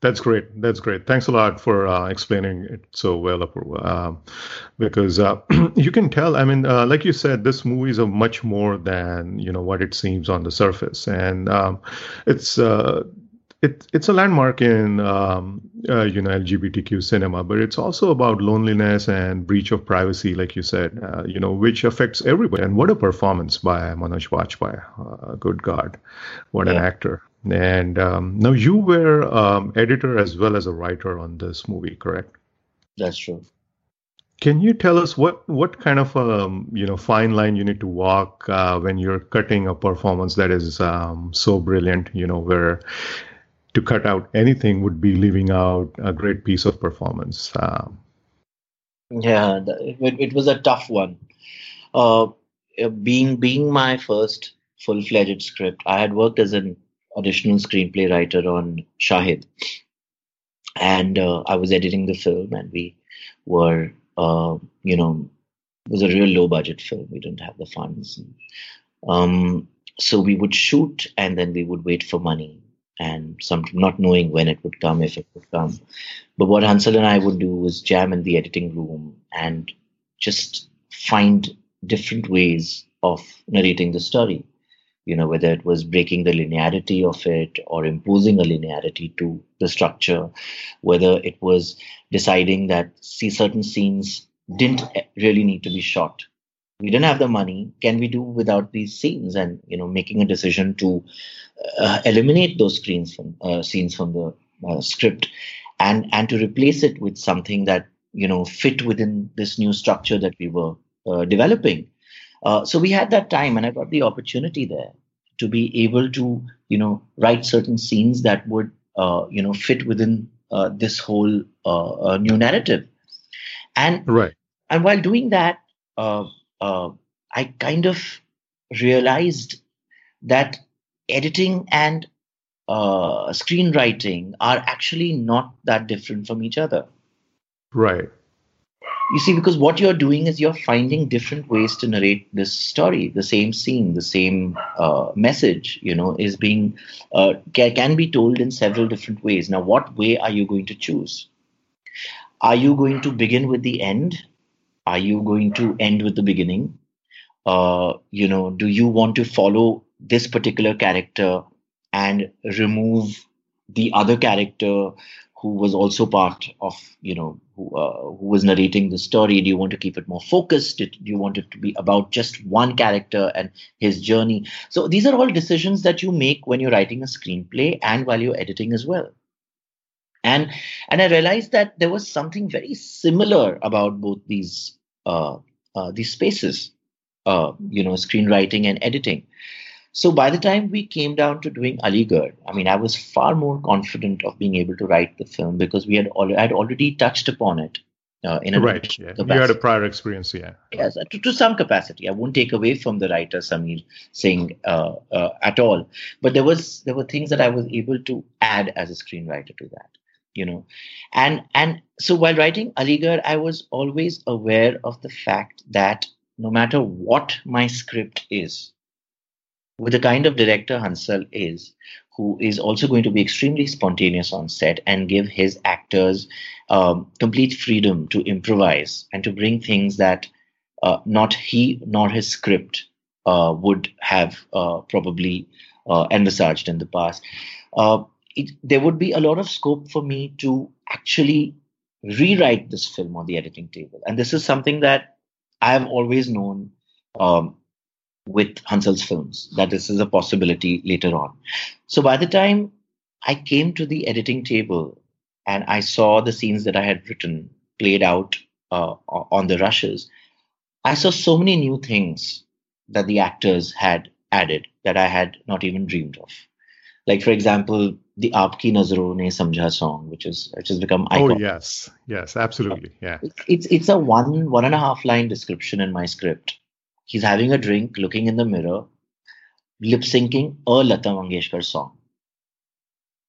That's great. That's great. Thanks a lot for uh, explaining it so well, um, because uh, (clears throat) you can tell. I mean, uh, like you said, this movie is much more than you know what it seems on the surface, and um, it's uh, it, it's a landmark in um, uh, you know LGBTQ cinema, but it's also about loneliness and breach of privacy, like you said, uh, you know, which affects everybody. And what a performance by Manoj Bajpayee! Uh, good God, what yeah. an actor! And um, now you were um, editor as well as a writer on this movie, correct? That's true. Can you tell us what what kind of um, you know fine line you need to walk uh, when you're cutting a performance that is um, so brilliant? You know where to cut out anything would be leaving out a great piece of performance. Um, yeah, it, it, was a tough one. Uh, being being my first full fledged script, I had worked as an additional screenplay writer on Shahid, and uh, I was editing the film, and we were, uh, you know, it was a real low budget film. We didn't have the funds. Um, so we would shoot and then we would wait for money and some not knowing when it would come, if it would come. But what Hansal and I would do was jam in the editing room and just find different ways of narrating the story you know whether it was breaking the linearity of it or imposing a linearity to the structure whether it was deciding that see certain scenes didn't really need to be shot we didn't have the money can we do without these scenes and you know making a decision to uh, eliminate those screens from uh, scenes from the uh, script and and to replace it with something that you know fit within this new structure that we were uh, developing uh, so we had that time, and I got the opportunity there to be able to, you know, write certain scenes that would, uh, you know, fit within uh, this whole new narrative. And right. And while doing that, uh, I kind of realized that editing and screenwriting are actually not that different from each other. Right. You see because what you're doing is you're finding different ways to narrate this story. The same scene the same uh, message you know is being uh, can be told in several different ways. Now what way are you going to choose? Are you going to begin with the end are you going to end with the beginning? Uh, you know do you want to follow this particular character and remove the other character who was also part of you know who, uh, who was narrating the story? Do you want to keep it more focused? Do you want it to be about just one character and his journey? So these are all decisions that you make when you're writing a screenplay and while you're editing as well and and i realized that there was something very similar about both these uh, uh, these spaces uh, you know screenwriting and editing so by the time we came down to doing Aligarh, I mean, I was far more confident of being able to write the film because we had al- had already touched upon it uh, in a right. Yeah. You had a prior experience, yeah. Yes, to, to, some capacity. I won't take away from the writer Samir Singh uh, uh, at all, but there was there were things that I was able to add as a screenwriter to that, you know, and and so while writing Aligarh, I was always aware of the fact that no matter what my script is, with the kind of director Hansal is, who is also going to be extremely spontaneous on set and give his actors um, complete freedom to improvise and to bring things that uh, not he nor his script uh, would have uh, probably uh, envisaged in the past. It, there would be a lot of scope for me to actually rewrite this film on the editing table. And this is something that I have always known um, with Hansal's films, that this is a possibility later on. So by the time I came to the editing table and I saw the scenes that I had written played out uh, on the rushes, I saw so many new things that the actors had added that I had not even dreamed of. Like, for example, the Aapki Nazaron Ne Samjha song, which is which has become oh, iconic. Oh yes, yes, absolutely, uh, yeah. It's it's a one one and a half line description in my script He's having a drink, looking in the mirror, lip syncing a Lata Mangeshkar song.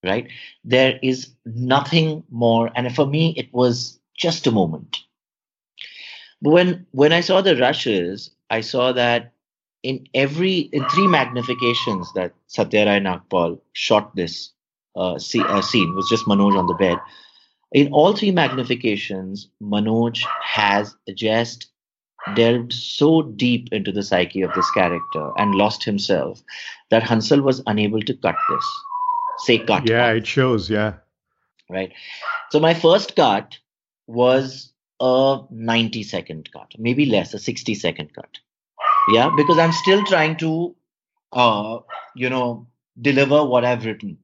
Right? There is nothing more. And for me, it was just a moment. But when when I saw the rushes, I saw that in every in three magnifications that Satya Rai Nagpal shot this uh, see, uh, scene was just Manoj on the bed. In all three magnifications, Manoj has just delved so deep into the psyche of this character and lost himself that Hansal was unable to cut this. Say cut. Yeah, it shows. Yeah. Right. So my first cut was a 90 second cut, maybe less, a 60 second cut. Yeah, because I'm still trying to, uh, you know, deliver what I've written.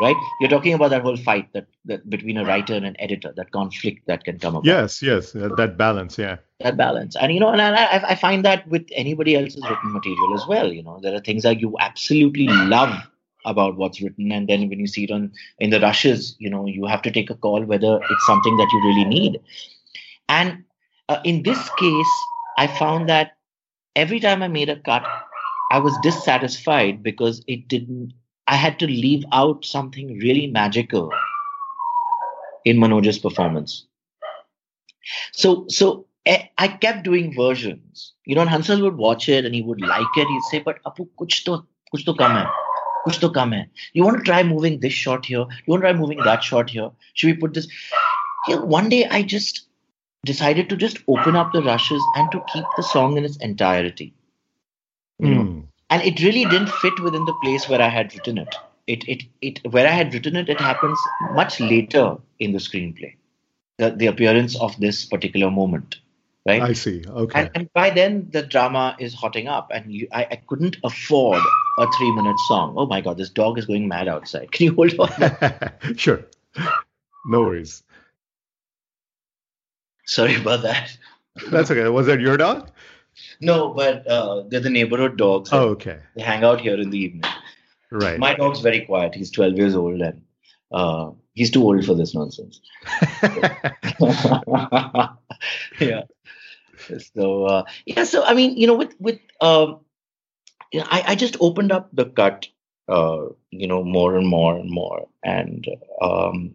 Right? You're talking about that whole fight that, that between a writer and an editor that conflict that can come up yes yes that balance yeah. That balance. And you know and I, I find that with anybody else's written material as well you know. There are things that you absolutely love about what's written and then when you see it on in the rushes you know you have to take a call whether it's something that you really need. And uh, in this case i found that every time i made a cut i was dissatisfied because it didn't I had to leave out something really magical in Manoj's performance. So, so eh, I kept doing versions. You know, Hansal would watch it and he would like it. He'd say, "But Apu, kuch to, kuch to kam hai, kuch to kam hai. You want to try moving this shot here? You want to try moving that shot here? Should we put this?" You know, one day I just decided to just open up the rushes and to keep the song in its entirety. You know? Mm. And it really didn't fit within the place where I had written it. It, it, it, where I had written it, it happens much later in the screenplay. The, the appearance of this particular moment, right? I see. Okay. And, and by then the drama is hotting up, and you, I, I couldn't afford a three-minute song. Oh my God, this dog is going mad outside. Can you hold on? (laughs) sure. No worries. Sorry about that. That's okay. Was that your dog? No, but uh, they're the neighborhood dogs. Oh, okay. They hang out here in the evening. Right. My dog's very quiet. He's 12 years old and uh, he's too old for this nonsense. (laughs) yeah. So uh, yeah. So I mean, you know, with with um, I I just opened up the cut, uh, you know, more and more and more, and um,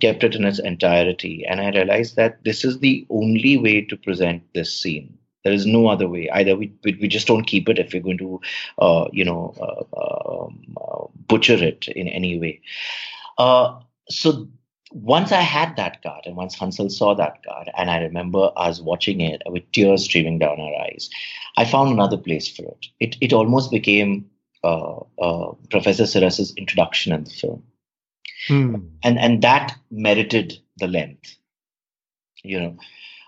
kept it in its entirety. And I realized that this is the only way to present this scene. There is no other way. Either we we, just don't keep it if we're going to, uh, you know, uh, um, uh, butcher it in any way. Uh, so once I had that card, and once Hansal saw that card, and I remember us watching it with tears streaming down our eyes, I found another place for it. It it almost became uh, uh, Professor Siras's introduction in the film, Hmm. and and that merited the length. You know,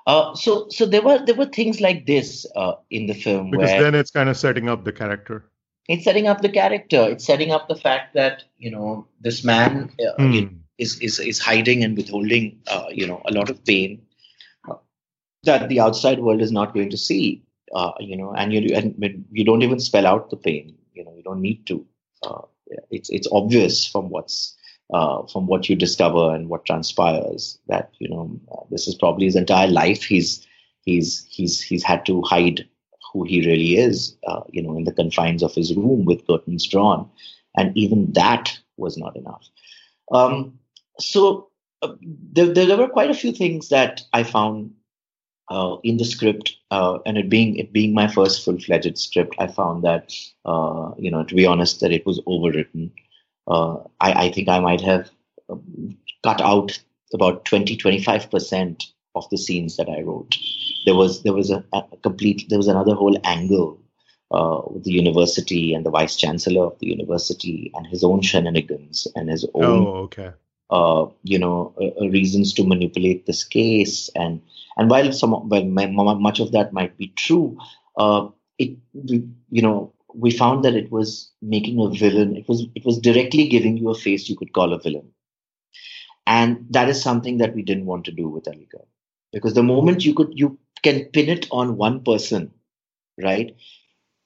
uh, so so there were there were things like this uh, in the film Because then it's kind of setting up the character. it's setting up the character. It's setting up the fact that you know this man uh, Hmm. is is is hiding and withholding uh, you know a lot of pain uh, that the outside world is not going to see uh, you know and you and you don't even spell out the pain you know you don't need to uh, it's it's obvious from what's uh, from what you discover and what transpires that you know this is probably his entire life he's he's he's he's had to hide who he really is uh, you know in the confines of his room with curtains drawn and even that was not enough um, so uh, there, there were quite a few things that I found uh, in the script, uh, and it being it being my first full fledged script, I found that uh, you know to be honest that it was overwritten. Uh, I, I think I might have um, cut out about 20 25 percent of the scenes that I wrote. There was there was a, a complete there was another whole angle uh, with the university and the vice chancellor of the university and his own shenanigans and his own Oh, okay. uh, you know uh, uh, reasons to manipulate this case and and while some well much of that might be true uh, it you know we found that it was making a villain it was it was directly giving you a face you could call a villain and that is something that we didn't want to do with Aligarh because the moment you could you can pin it on one person right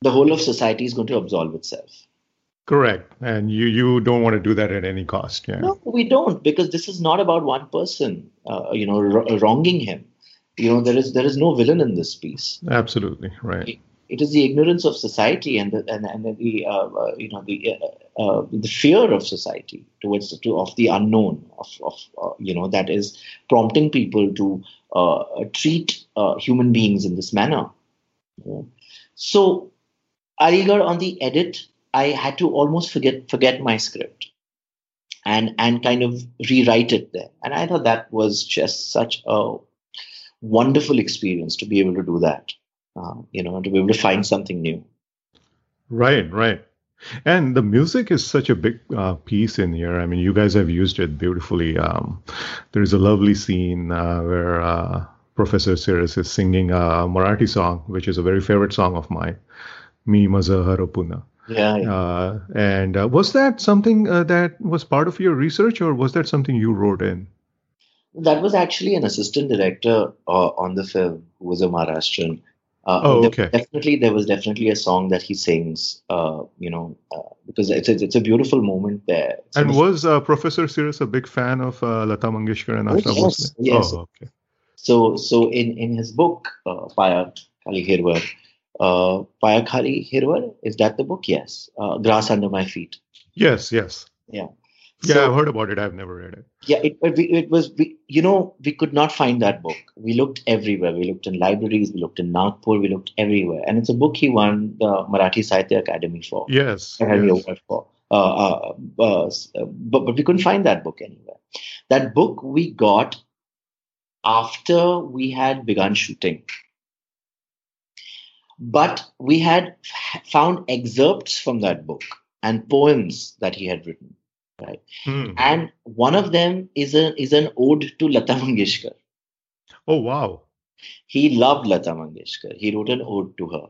the whole of society is going to absolve itself Correct. And you you don't want to do that at any cost. Yeah. No, we don't because this is not about one person, uh, you know, wr- wronging him. You know, there is there is no villain in this piece. Absolutely. Right. It is the ignorance of society and the and, and the uh, uh, you know the uh, uh, the fear of society towards the, to, of the unknown of of uh, you know that is prompting people to treat human beings in this manner. Yeah. So, Aligarh on the edit, I had to almost forget forget my script and and kind of rewrite it there. And I thought that was just such a wonderful experience to be able to do that. Uh, you know, to be able to find something new. Right. Right. And the music is such a big uh, piece in here. I mean, you guys have used it beautifully. Um, there's a lovely scene uh, where uh, Professor Siras is singing a Marathi song, which is a very favorite song of mine, "Mi Maza Harapuna." Yeah, yeah. Uh, and uh, was that something uh, that was part of your research, or was that something you wrote in? that was actually an assistant director uh, on the film who was a Maharashtrian. Uh, Oh, there- okay. Definitely, there was definitely a song that he sings. Uh, you know, uh, because it's it's it's a beautiful moment there. It's And was uh, Professor Siras a big fan of uh, Lata Mangeshkar and Oh, Asha yes, Bhosle? yes. Oh, okay. So, so in, in his book, uh, Paya Kali Hirwar, uh, Paya Kali Hirwar, is that the book? Yes. Uh, Grass Under My Feet. Yes, yes. Yeah. Yeah, So- I've heard about it. I've never read it. Yeah, it, it, was, we, you know, we could not find that book. We looked everywhere. We looked in libraries, we looked in Nagpur, we looked everywhere. And it's a book he won the Marathi Sahitya Academy for. Yes. Academy yes. Award for. Uh, uh, uh, uh, but, but we couldn't find that book anywhere. That book we got after we had begun shooting. But we had found excerpts from that book and poems that he had written, right? Hmm. And one of them is a is an ode to Lata Mangeshkar. Oh wow! He loved Lata Mangeshkar. He wrote an ode to her,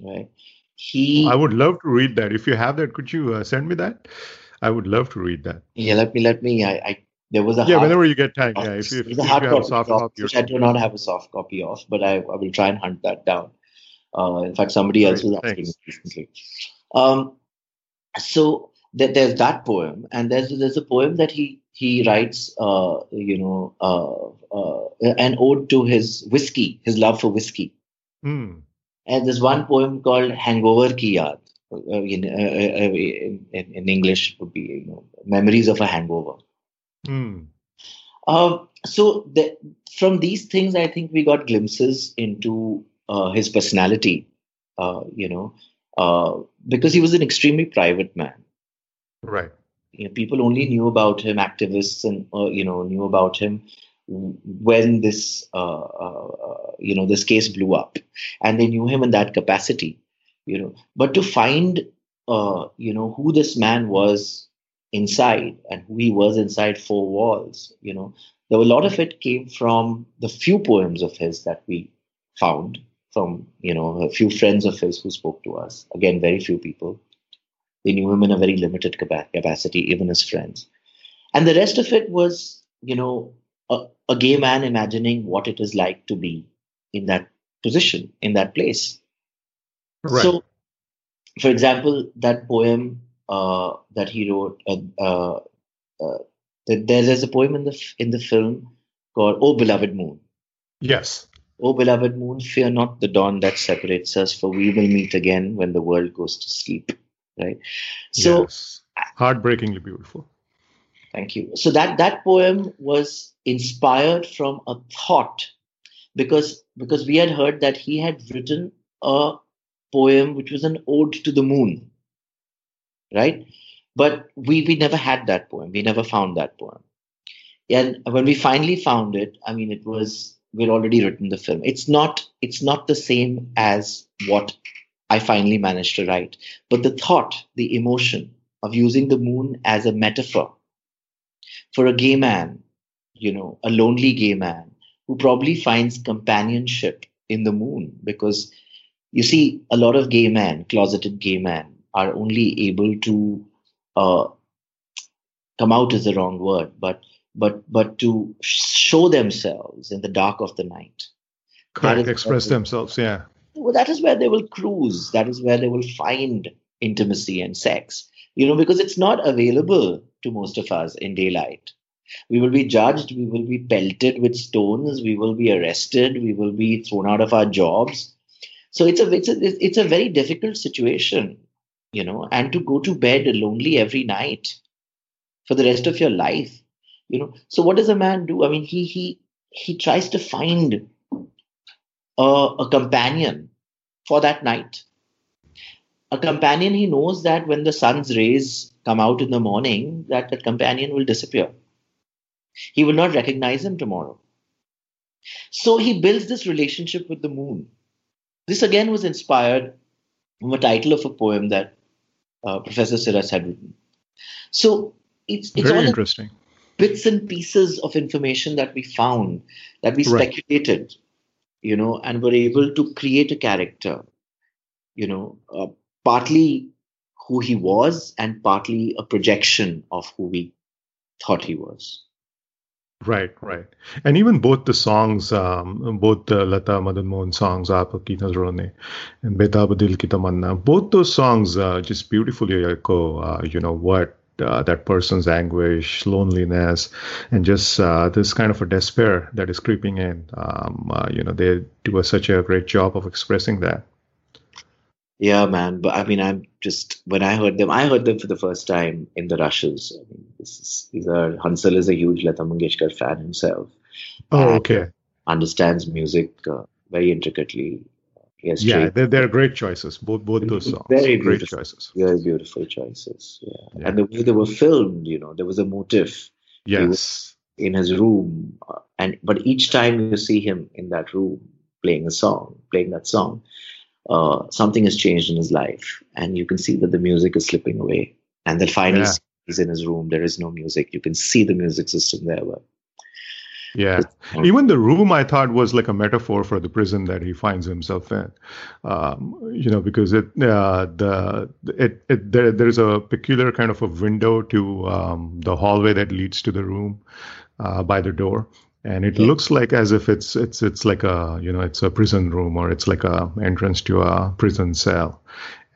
right? He I would love to read that. If you have that, could you uh, send me that? I would love to read that. yeah. Let me let me. I, I there was a Yeah, hard whenever you get time. Yeah, if you, if, a you hard have a soft of, copy, which I do not have a soft copy of, but I, I will try and hunt that down. Uh, in fact, somebody else was asking me thanks. recently. Um, so there, there's that poem, and there's there's a poem that he he writes, uh, you know, uh, uh, an ode to his whiskey, his love for whiskey. Hmm. And there's one poem called "Hangover Ki Yaad." Uh, in, uh, uh, in, in in English, would be you know, memories of a hangover. Um, so the, from these things, I think we got glimpses into uh, his personality. Uh, you know, uh, because he was an extremely private man. Right. You know, people only knew about him, activists, and uh, you know, knew about him when this, uh, uh, you know, this case blew up, and they knew him in that capacity. You know, but to find, uh, you know, who this man was inside and who he was inside four walls, you know, there were a lot of it came from the few poems of his that we found from you know a few friends of his who spoke to us again very few people they knew him in a very limited capacity even as friends and the rest of it was you know a, a gay man imagining what it is like to be in that position in that place Right. so for example that poem uh, that he wrote uh, uh, uh, there- there's a poem in the in the film called oh beloved moon yes. Oh beloved moon, fear not the dawn that separates us, for we will meet again when the world goes to sleep. Right. So yes. Heartbreakingly beautiful. thank you. So that that poem was inspired from a thought, because because we had heard that he had written a poem which was an ode to the moon. Right. But we we never had that poem. We never found that poem. And when we finally found it, I mean, it was we'd already written the film. It's not it's not the same as what I finally managed to write, but the thought, the emotion of using the moon as a metaphor for a gay man, you know, a lonely gay man who probably finds companionship in the moon because you see a lot of gay men, closeted gay men, are only able to uh, come out is the wrong word, but but but to show themselves in the dark of the night. Correct. Express themselves. Yeah. Well, that is where they will cruise. That is where they will find intimacy and sex. You know, because it's not available to most of us in daylight. We will be judged. We will be pelted with stones. We will be arrested. We will be thrown out of our jobs. So it's a it's a it's a very difficult situation, you know. And to go to bed lonely every night for the rest of your life, you know. So what does a man do? I mean, he he he tries to find a, a companion for that night. A companion he knows that when the sun's rays come out in the morning, that that companion will disappear. He will not recognize him tomorrow. So he builds this relationship with the moon. This again was inspired from a title of a poem that uh, Professor Siras had written. So it's it's Very all interesting. bits and pieces of information that we found that we Right. You know and were able to create a character you know uh, partly who he was and partly a projection of who we thought he was Right, right. And even both the songs, um, both the Lata Madan Mohan songs, Aap Ki Nazron and Betab Dil Ki Tamanna, both those songs uh, just beautifully echo, uh, you know, what uh, that person's anguish, loneliness, and just uh, this kind of a despair that is creeping in. Um, uh, you know, they do a, such a great job of expressing that. yeah man but i mean i'm just when i heard them i heard them for the first time in the rushes i mean this is these are Hansal is a huge lata mangeshkar fan himself Oh, okay. understands music uh, very intricately has Yeah, they're, they're great choices. Both both those songs. Very great choices. very beautiful choices. Yeah. Yeah. And the way they were filmed, you know, there was a motif. Yes. in his room, uh, and but each time you see him in that room playing a song, playing that song, uh, something has changed in his life, and you can see that the music is slipping away, and then finally yeah. he's in his room. There is no music. You can see the music system there, but yeah. Even the room I thought was like a metaphor for the prison that he finds himself in. Um, you know, because it uh, the it, it there there is a peculiar kind of a window to um, the hallway that leads to the room uh, by the door. And it yeah. looks like as if it's it's it's like a you know it's a prison room or it's like a entrance to a prison cell,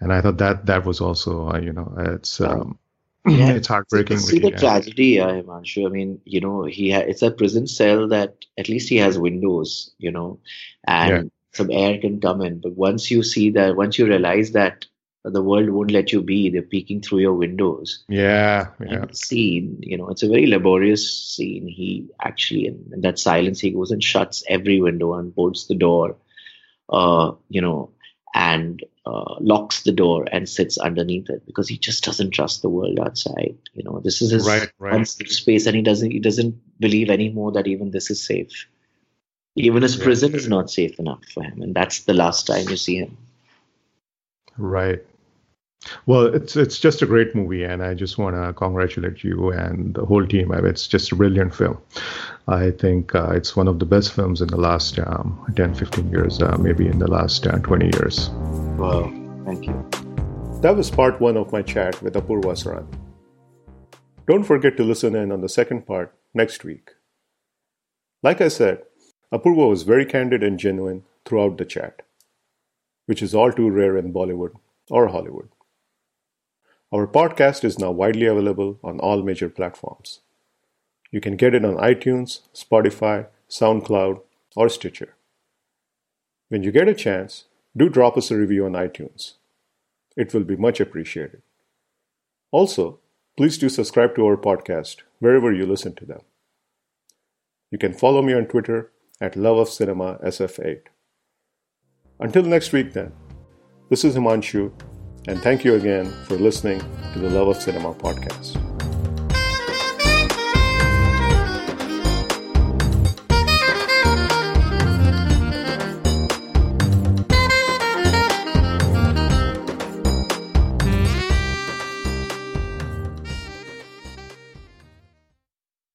and I thought that that was also uh, you know it's um, yeah, it's heartbreaking. See the tragedy, uh, Himanshu. I mean, you know, he ha- it's a prison cell that at least he has windows, you know, and yeah. some air can come in. But once you see that, once you realize that the world won't let you be, they're peeking through your windows. Yeah, yeah. scene, you know, it's a very laborious scene. He actually, in, in that silence, he goes and shuts every window and bolts the door. Uh, you know, and uh, locks the door and sits underneath it because he just doesn't trust the world outside. You know, this is his right, right. space, and he doesn't he doesn't believe anymore that even this is safe. Even his prison is not safe enough for him, and that's the last time you see him. Right. Well, it's it's just a great movie, and I just want to congratulate you and the whole team. It's just a brilliant film. I think uh, it's one of the best films in the last um, 10, 15 years, uh, maybe in the last uh, 20 years. Wow, thank you. That was part one of my chat with Apurva Asrani. Don't forget to listen in on the second part next week. Like I said, Apurva was very candid and genuine throughout the chat, which is all too rare in Bollywood or Hollywood. Our podcast is now widely available on all major platforms. You can get it on iTunes, Spotify, SoundCloud, or Stitcher. When you get a chance, do drop us a review on iTunes. It will be much appreciated. Also, please do subscribe to our podcast wherever you listen to them. You can follow me on Twitter at Love of Cinema SF8. Until next week, then, this is Himanshu and thank you again for listening to the Love of Cinema podcast.